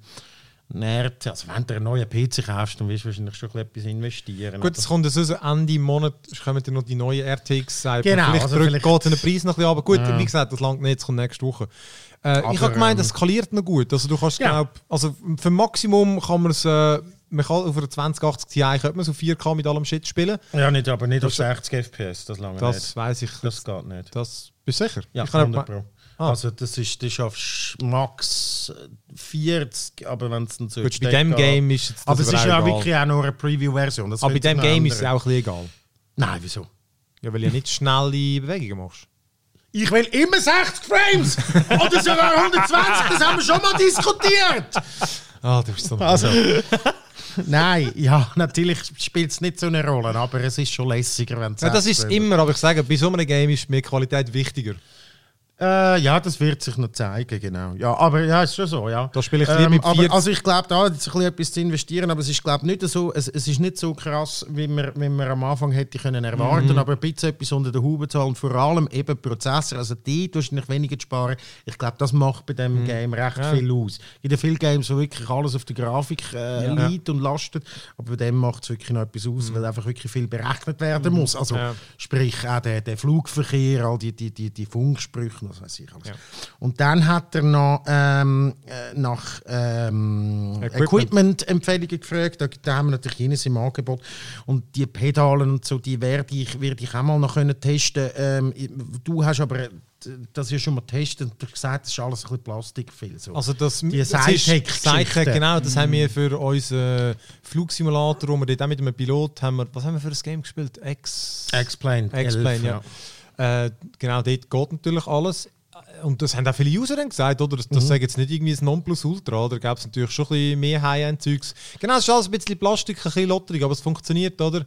Nerd, also wenn du einen neuen PC kaufst, dann wirst du wahrscheinlich schon etwas investieren. Gut, es kommt ja so Ende Monat, es kommen dann noch die neuen RTX. Genau, vielleicht also vielleicht- geht der Preis noch ein bisschen runter. Gut, Ja. wie gesagt, das langt nicht, es kommt nächste Woche. Äh, ich Aber, habe gemeint, es ähm, skaliert noch gut. Also du kannst, Ja. glaub, also für Maximum kann man es, äh, man kann auf einer 2080 Ti könnte man so 4K mit allem Shit spielen. Ja, nicht, aber nicht auf 60 FPS, das lange Das nicht. weiß ich. Das geht nicht. Das bist du sicher? Ja, ich kann 100 aber- Pro. Ah. Also das ist, du schaffst max 40, aber wenn es dann so Gut, bei dem Game ist das Aber es ist ja wirklich auch nur eine Preview-Version. Aber bei wird dem Game ist es auch ein egal. Nein, wieso? Ja, weil du ja nicht schnelle Bewegungen machst. Ich will immer 60 Frames! Oder sogar 120, das haben wir schon mal diskutiert! Ah, du bist so Also, nein, ja, natürlich spielt es nicht so eine Rolle, aber es ist schon lässiger, wenn es ja, Das 60 ist immer, aber ich sage, bei so einem Game ist mir Qualität wichtiger. Äh, ja, das wird sich noch zeigen, genau. Ja, aber ja, ist schon so, ja. Da spiele ich ähm, mit aber, 40. Also ich glaube, da ist ein bisschen etwas zu investieren, aber es ist glaube nicht so, es, es ist nicht so krass, wie man, wie man am Anfang hätte können erwarten, Mhm. aber ein bisschen etwas unter der Haube zu haben und vor allem eben Prozessor, also die tust du nicht weniger zu sparen. Ich glaube, das macht bei dem Game recht Mhm. Ja. viel aus. Es gibt ja viele Games, wo wirklich alles auf der Grafik äh, Ja. liegt und lastet, aber bei dem macht es wirklich noch etwas aus, weil einfach wirklich viel berechnet werden muss. Also Mhm. Ja. sprich auch der, der Flugverkehr, all die, die, die, die Funksprüche, das weiß ich alles. Ja. Und dann hat er noch ähm, äh, nach ähm, Equipment. Equipment-Empfehlungen gefragt. Da, da haben wir natürlich jenes im Angebot. Und die Pedalen und so, die werde ich, werde ich auch mal noch können testen. Ähm, du hast aber das ja schon mal getestet und du hast gesagt, das ist alles ein bisschen Plastik viel. So. Also das, Die. Sidekick, genau, das haben wir für unseren Flugsimulator, wo wir dort auch mit einem Pilot haben wir, was haben wir für ein Game gespielt? X... Explain. Explain, ja. Äh, genau, dort geht natürlich alles. Und das haben auch viele User dann gesagt, oder? Das, das Mhm. sagen jetzt nicht irgendwie das Nonplusultra, oder? Da gäbe es natürlich schon ein bisschen mehr High-End-Zeugs. Genau, es ist alles ein bisschen Plastik, ein bisschen lotterig, aber es funktioniert, oder?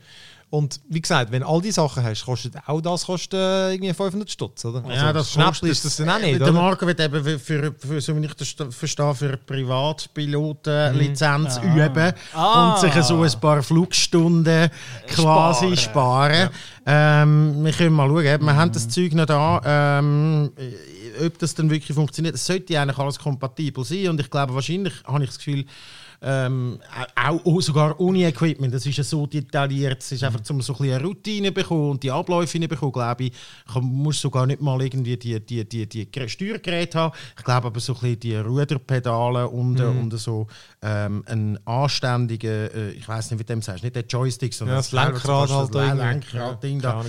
Und wie gesagt, wenn all die Sachen hast, kostet auch das kostet, äh, irgendwie 500 Stutz, oder? Also, ja, das kostet- ist das dann auch nicht, Der oder? Marco wird eben für, für, für, so wie ich das verstehe, für Privatpiloten-Lizenz Mhm. üben Ah. und sich so ein paar Flugstunden quasi sparen. Ähm, wir können mal schauen, wir Mhm. haben das Zeug noch da. Ähm, ob das dann wirklich funktioniert, es sollte ja eigentlich alles kompatibel sein und ich glaube, wahrscheinlich habe ich das Gefühl, ähm, auch, auch sogar ohne Equipment, das ist ja so detailliert, es ist einfach, um so ein bisschen eine Routine zu bekommen und die Abläufe zu bekommen, glaube ich, kann, musst sogar nicht mal irgendwie die, die, die, die Steuergeräte haben. Ich glaube aber so ein bisschen die Ruderpedale und, äh, und so ähm, ein anständiger, äh, ich weiß nicht, wie du dem sagst, nicht der Joystick, sondern Ja, das Lenkrad halt das. Lenkrad-Ding Ja, da.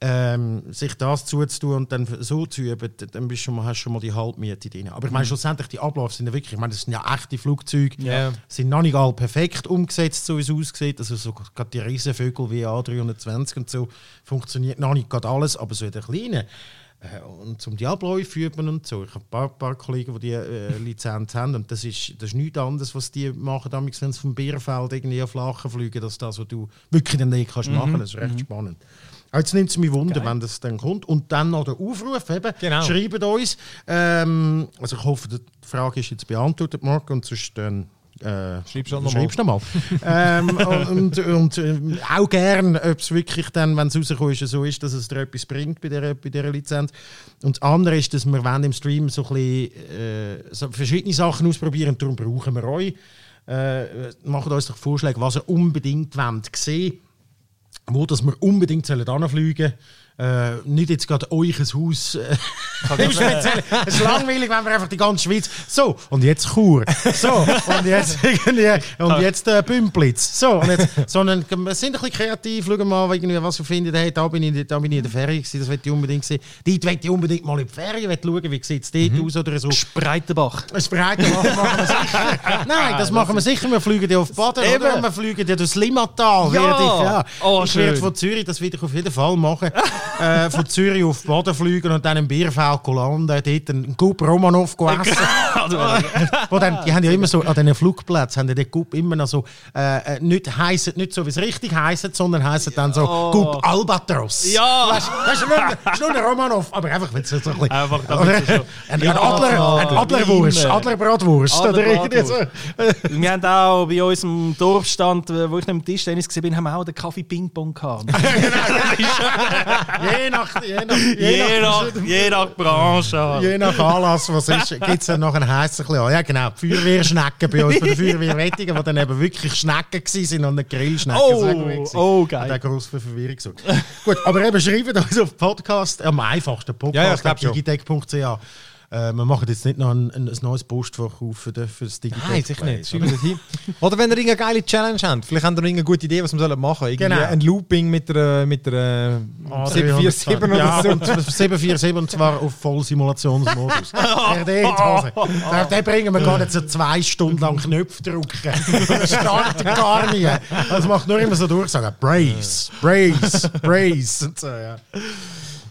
Ähm, sich das zuzutun und dann so zu üben, dann bist du schon mal, hast du schon mal die Halbmiete drin. Aber ich meine, schlussendlich, die Abläufe sind ja wirklich, ich meine, das sind ja echte Flugzeuge, Ja. sind noch nicht alle perfekt umgesetzt, so wie es aussieht. Also so gerade die Riesenvögel wie A320 und so funktioniert noch nicht gerade alles, aber so in der kleinen. Äh, Und um die Abläufe üben und so. Ich habe ein paar, paar Kollegen, die die äh, Lizenz haben und das ist, das ist nichts anderes, was die machen, damals, wenn sie vom Bierfeld irgendwie auf Lachen fliegen, das ist das, was du wirklich dann nicht kannst machen. Das ist recht spannend. Aber Jetzt nimmt es mich Wunder, wenn das dann kommt. Und dann noch der Aufruf, eben, Genau. schreibt uns. Ähm, also ich hoffe, die Frage ist jetzt beantwortet, Marc, und sonst dann... Äh, Schreib's halt noch mal. schreib's noch ähm, und und ähm, auch gern, ob es wirklich dann, wenn es rauskommt, so ist, dass es dir etwas bringt bei dieser, bei dieser Lizenz. Und das andere ist, dass wir wollen im Stream so ein bisschen äh, so verschiedene Sachen ausprobieren und darum brauchen wir euch. Äh, macht uns doch Vorschläge, was ihr unbedingt wollt sehen wo dass wir unbedingt sollen anfliegen äh, nicht jetzt gerade euch ein Haus äh. Es ist langweilig, wenn wir einfach die ganze Schweiz so und jetzt Chur so und jetzt irgendwie und jetzt äh, Bümplitz so und jetzt sondern wir sind ein bisschen kreativ schauen mal irgendwie was wir finden hey, da bin ich da bin ich in der Ferie gewesen, das will ich unbedingt sehen dort will ich unbedingt mal in die Ferien schauen wie sieht es dort aus oder so Breitenbach. ein Breiten machen, wir sicher. Nein, das machen wir sicher. Wir fliegen ja auf Baden, Eben. oder? Wir fliegen ja durchs Limmatal. Ja. Werde ich, ja. Oh, ich werde von Zürich, das ich auf jeden Fall machen, äh, von Zürich auf Baden fliegen und dann im Bierfeld landen, dort einen Coup Romanov essen. Wo dann, die haben ja immer so, an diesen Flugplätzen, haben die den Coup immer noch so, äh, äh, nicht heissen, nicht so wie es richtig heisst, sondern heissen dann so Oh. Coup Albatros. Ja. Weißt, das ist nur, ein Romanov, aber einfach, wenn es so ein bisschen... Einfach, damit so- Ein, Ja, ein Adler, ein ja. Adlerwurst, Immer. Adlerbratwurst. So. Wir haben auch bei unserem Dorfstand, äh, wo ich im Tischtennis war, haben wir auch den Kaffee Ping-Pong gehabt. Je nach, je nach, je, nach, je nach Branche. je nach Anlass, was ist, gibt es dann noch einen heißen an. Ja, genau. Die Feuerwehrschnecken bei uns, bei den Feuerwehrwettigen, die dann eben wirklich Schnecken waren und nicht Grillschnecken. Oh, oh, geil. auch gross für Verwirrung gesorgt. Gut, aber eben schreibt uns auf Podcast, am einfachsten Ja, ja, Podcast, glaub schon. digitech.ch. Äh, wir machen jetzt nicht noch ein, ein, ein neues Postfach auf für, den- für das Digitech. Nein, sicher nicht. Schreibt das hin. Oder wenn ihr irgendeine geile Challenge habt, vielleicht habt ihr irgendeine gute Idee, was wir sollen machen sollen. Genau. ein Looping mit der, mit der Ah, 747 oder ja, so. und 747 und zwar auf Vollsimulationsmodus. der, Hose. der, der bringen wir gar nicht so zwei Stunden lang Knöpfe drücken. Das startet gar nicht. Das macht nur immer so durchsagen. Brace, brace, brace. Und so, ja.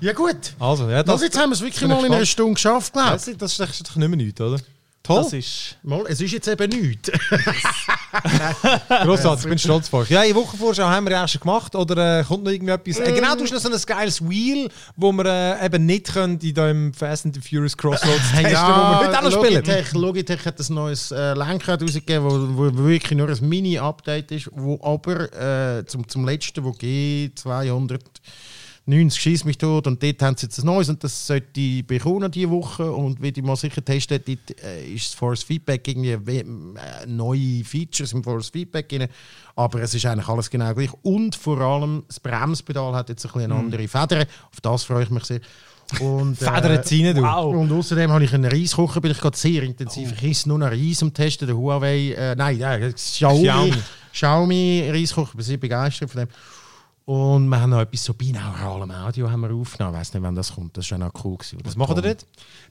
Ja gut. Also, ja, Das, das, jetzt haben wir es wirklich mal in einer. Stunde geschafft, glaube das, ich. das ist doch nicht mehr nichts, oder? Toll. Das ist... Mal, es ist jetzt eben nichts. Grossartig, ich bin stolz auf euch. Ja, die Wochenvorschau haben wir ja auch schon gemacht. Oder äh, kommt noch irgendetwas? Äh, genau, du hast noch so ein geiles Wheel, wo wir äh, eben nicht können, in dem Fast and the Furious Crossroads testen, wo wir heute auch noch spielen. Logitech, Logitech hat ein neues äh, Lenkrad rausgegeben, wo, wo wirklich nur ein Mini-Update ist, wo aber äh, zum, zum letzten, wo G200 90 schießt mich tot und dort haben sie jetzt ein neues und das sollte ich bekommen diese Woche und wie ich mal sicher testen, dort äh, ist das Force Feedback irgendwie äh, neue Features im Force Feedback drin, aber es ist eigentlich alles genau gleich und vor allem das Bremspedal hat jetzt ein bisschen eine andere Feder, auf das freue ich mich sehr. Und, Federn ziehen, du. Wow. und außerdem habe ich einen Reiskocher, bin ich gerade sehr intensiv. Ich esse nur noch Reis am Testen, der Huawei, äh, nein, ja, Xiaomi, Xiaomi. Xiaomi Reiskocher, ich bin sehr begeistert von dem. Und wir haben noch etwas so binauralem Audio haben wir aufgenommen. Ich weiß nicht, wann das kommt. Das ist schon auch cool. Gewesen. Was machen ihr dort?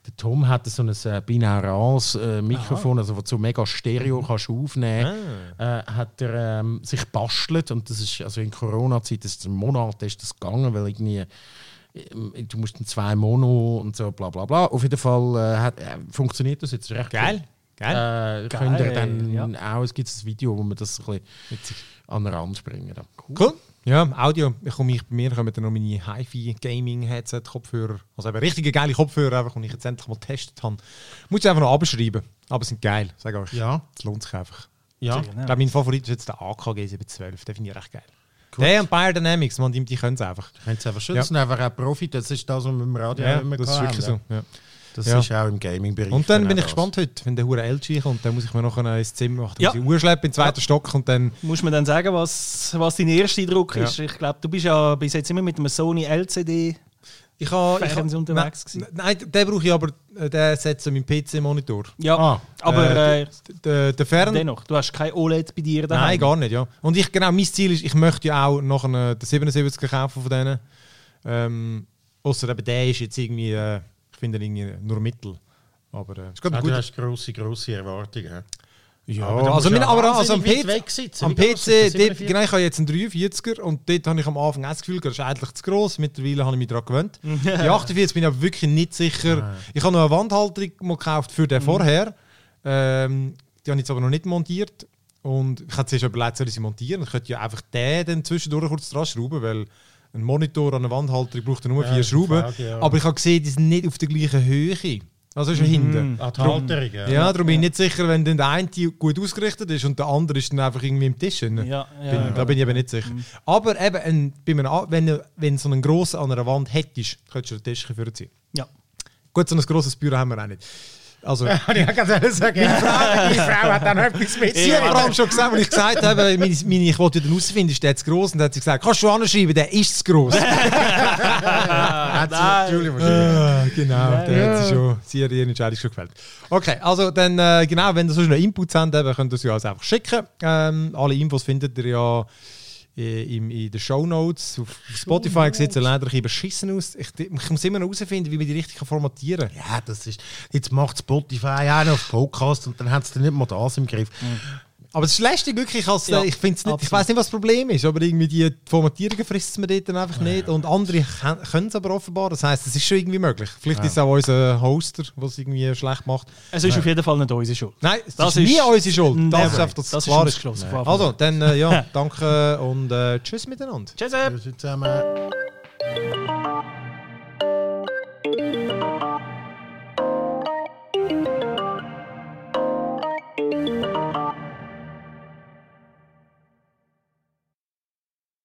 Der Tom hatte so ein äh, binaurales äh, Mikrofon, also wo du so mega Stereo kannst aufnehmen Ah. äh, hat er ähm, sich bastelt und das ist also in Corona-Zeit, das ist ein Monat ist das gegangen, weil irgendwie ähm, du musst dann zwei Mono und so bla bla bla. Auf jeden Fall äh, hat, äh, funktioniert das jetzt recht Geil. Geil. Äh, Geil, könnt ihr dann ja. auch, es gibt ein Video, wo wir das ein bisschen an den Rand bringen. Da. Cool. Ja, Audio. Ich komme ich, bei mir kommen dann noch meine HiFi-Gaming-Headset-Kopfhörer. Also eben richtige geile Kopfhörer, einfach, die ich jetzt endlich mal getestet habe. Muss ich einfach noch abschreiben. Aber sie sind geil, sag euch. Ja, Es lohnt sich einfach. ja. Ich glaube, mein Favorit ist jetzt der AKG 712. Den finde ich recht geil. Der und Bayer Dynamics, man, die, die können es einfach. Können sie einfach schützen, Ja. sind einfach auch Profi. Das ist das, was wir im Radio Ja, immer das ist wirklich so. Ja. Das Ja. ist auch im Gaming-Bereich. Und dann bin ich gespannt heute, wenn der hure LG kommt, dann muss ich mir noch ein Zimmer machen. Dann Ja. muss ich den zweiten Stock und dann. Muss man dann sagen, was, was dein erster Eindruck Ja. ist? Ich glaube, du bist ja bis jetzt immer mit einem Sony LCD. Ich habe. Fernseher unterwegs nein, gewesen. nein, den brauche ich aber, äh, den setzt meinen PC-Monitor. Ja, Ah, aber äh, äh, Der, der Fern. dennoch, du hast kein OLED bei dir daheim. Nein, gar nicht, ja. Und ich, genau, mein Ziel ist, ich möchte ja auch noch einen, den 77er kaufen von denen. Ähm, Außer eben der ist jetzt irgendwie, äh, ich finde ihn irgendwie nur Mittel. Aber äh, ist Ah, du hast grosse, grosse Erwartungen. Ja, Aber also, mein, ja aber also am PC, am PC dort, 47? genau, ich habe jetzt einen 43er und dort habe ich am Anfang auch das Gefühl, das ist eigentlich zu gross. Mittlerweile habe ich mich daran gewöhnt. Die 48 bin ich aber wirklich nicht sicher. Ich habe noch eine Wandhalterung mal gekauft für den vorher. Ähm, die habe ich jetzt aber noch nicht montiert. Und ich habe zuerst überlegt, soll ich sie montieren? Ich könnte ja einfach den dann zwischendurch kurz dran schrauben, weil ein Monitor an einer Wandhalterung braucht nur Ja, vier ist eine Schrauben. Frage, ja. Aber ich habe gesehen, die sind nicht auf der gleichen Höhe. Also schon hinten. Ah, die Halterung, ja. Ja, darum bin ich nicht sicher, wenn dann der eine gut ausgerichtet ist und der andere ist dann einfach irgendwie im Tisch. Ja, ja, bin, ja. Da bin ich eben nicht sicher. Aber eben, ein, bei einem, wenn, du- wenn du so einen grossen an einer Wand hättest, könntest du den Tisch für ziehen. Ja. Gut, so ein grosses Büro haben wir auch nicht. Also, ich kann gerade sagen, die Frau, hat dann etwas mit Sie hat vor allem schon gesagt, als ich gesagt habe, meine, meine, ich wollte dann herausfinden, ist der zu gross? Und dann hat sie gesagt, kannst du anschreiben, der ist zu gross. Hat sie, Julie wahrscheinlich. Ah, genau, der hat sie schon, sie hat ihre Entscheidung schon gefällt. Okay, also dann, äh, genau, wenn ihr sonst noch Inputs habt, könnt ihr sie uns einfach schicken. Ähm, alle Infos findet ihr ja äh, im, in den Show Notes. Auf Spotify sieht es leider ein beschissen aus. Ich, ich muss immer noch herausfinden, wie man die richtig formatieren kann. Ja, das ist. Jetzt macht Spotify auch noch auf Podcast und dann hat es dann nicht mal das im Griff. Aber es ist lästig wirklich. Als, ja, ich ich weiß nicht, was das Problem ist, aber irgendwie die Formatierungen frisst man dort einfach nicht. Und andere können es aber offenbar. Das heisst, es ist schon irgendwie möglich. Vielleicht ist es auch unser Hoster, der es irgendwie schlecht macht. Es ist auf jeden Fall nicht unsere Schuld. Nein, es das ist nie unsere Schuld. Das never. ist einfach das, das klar ist. ist. Also, dann äh, ja, danke und äh, tschüss miteinander. Tschüss. Tschüss zusammen.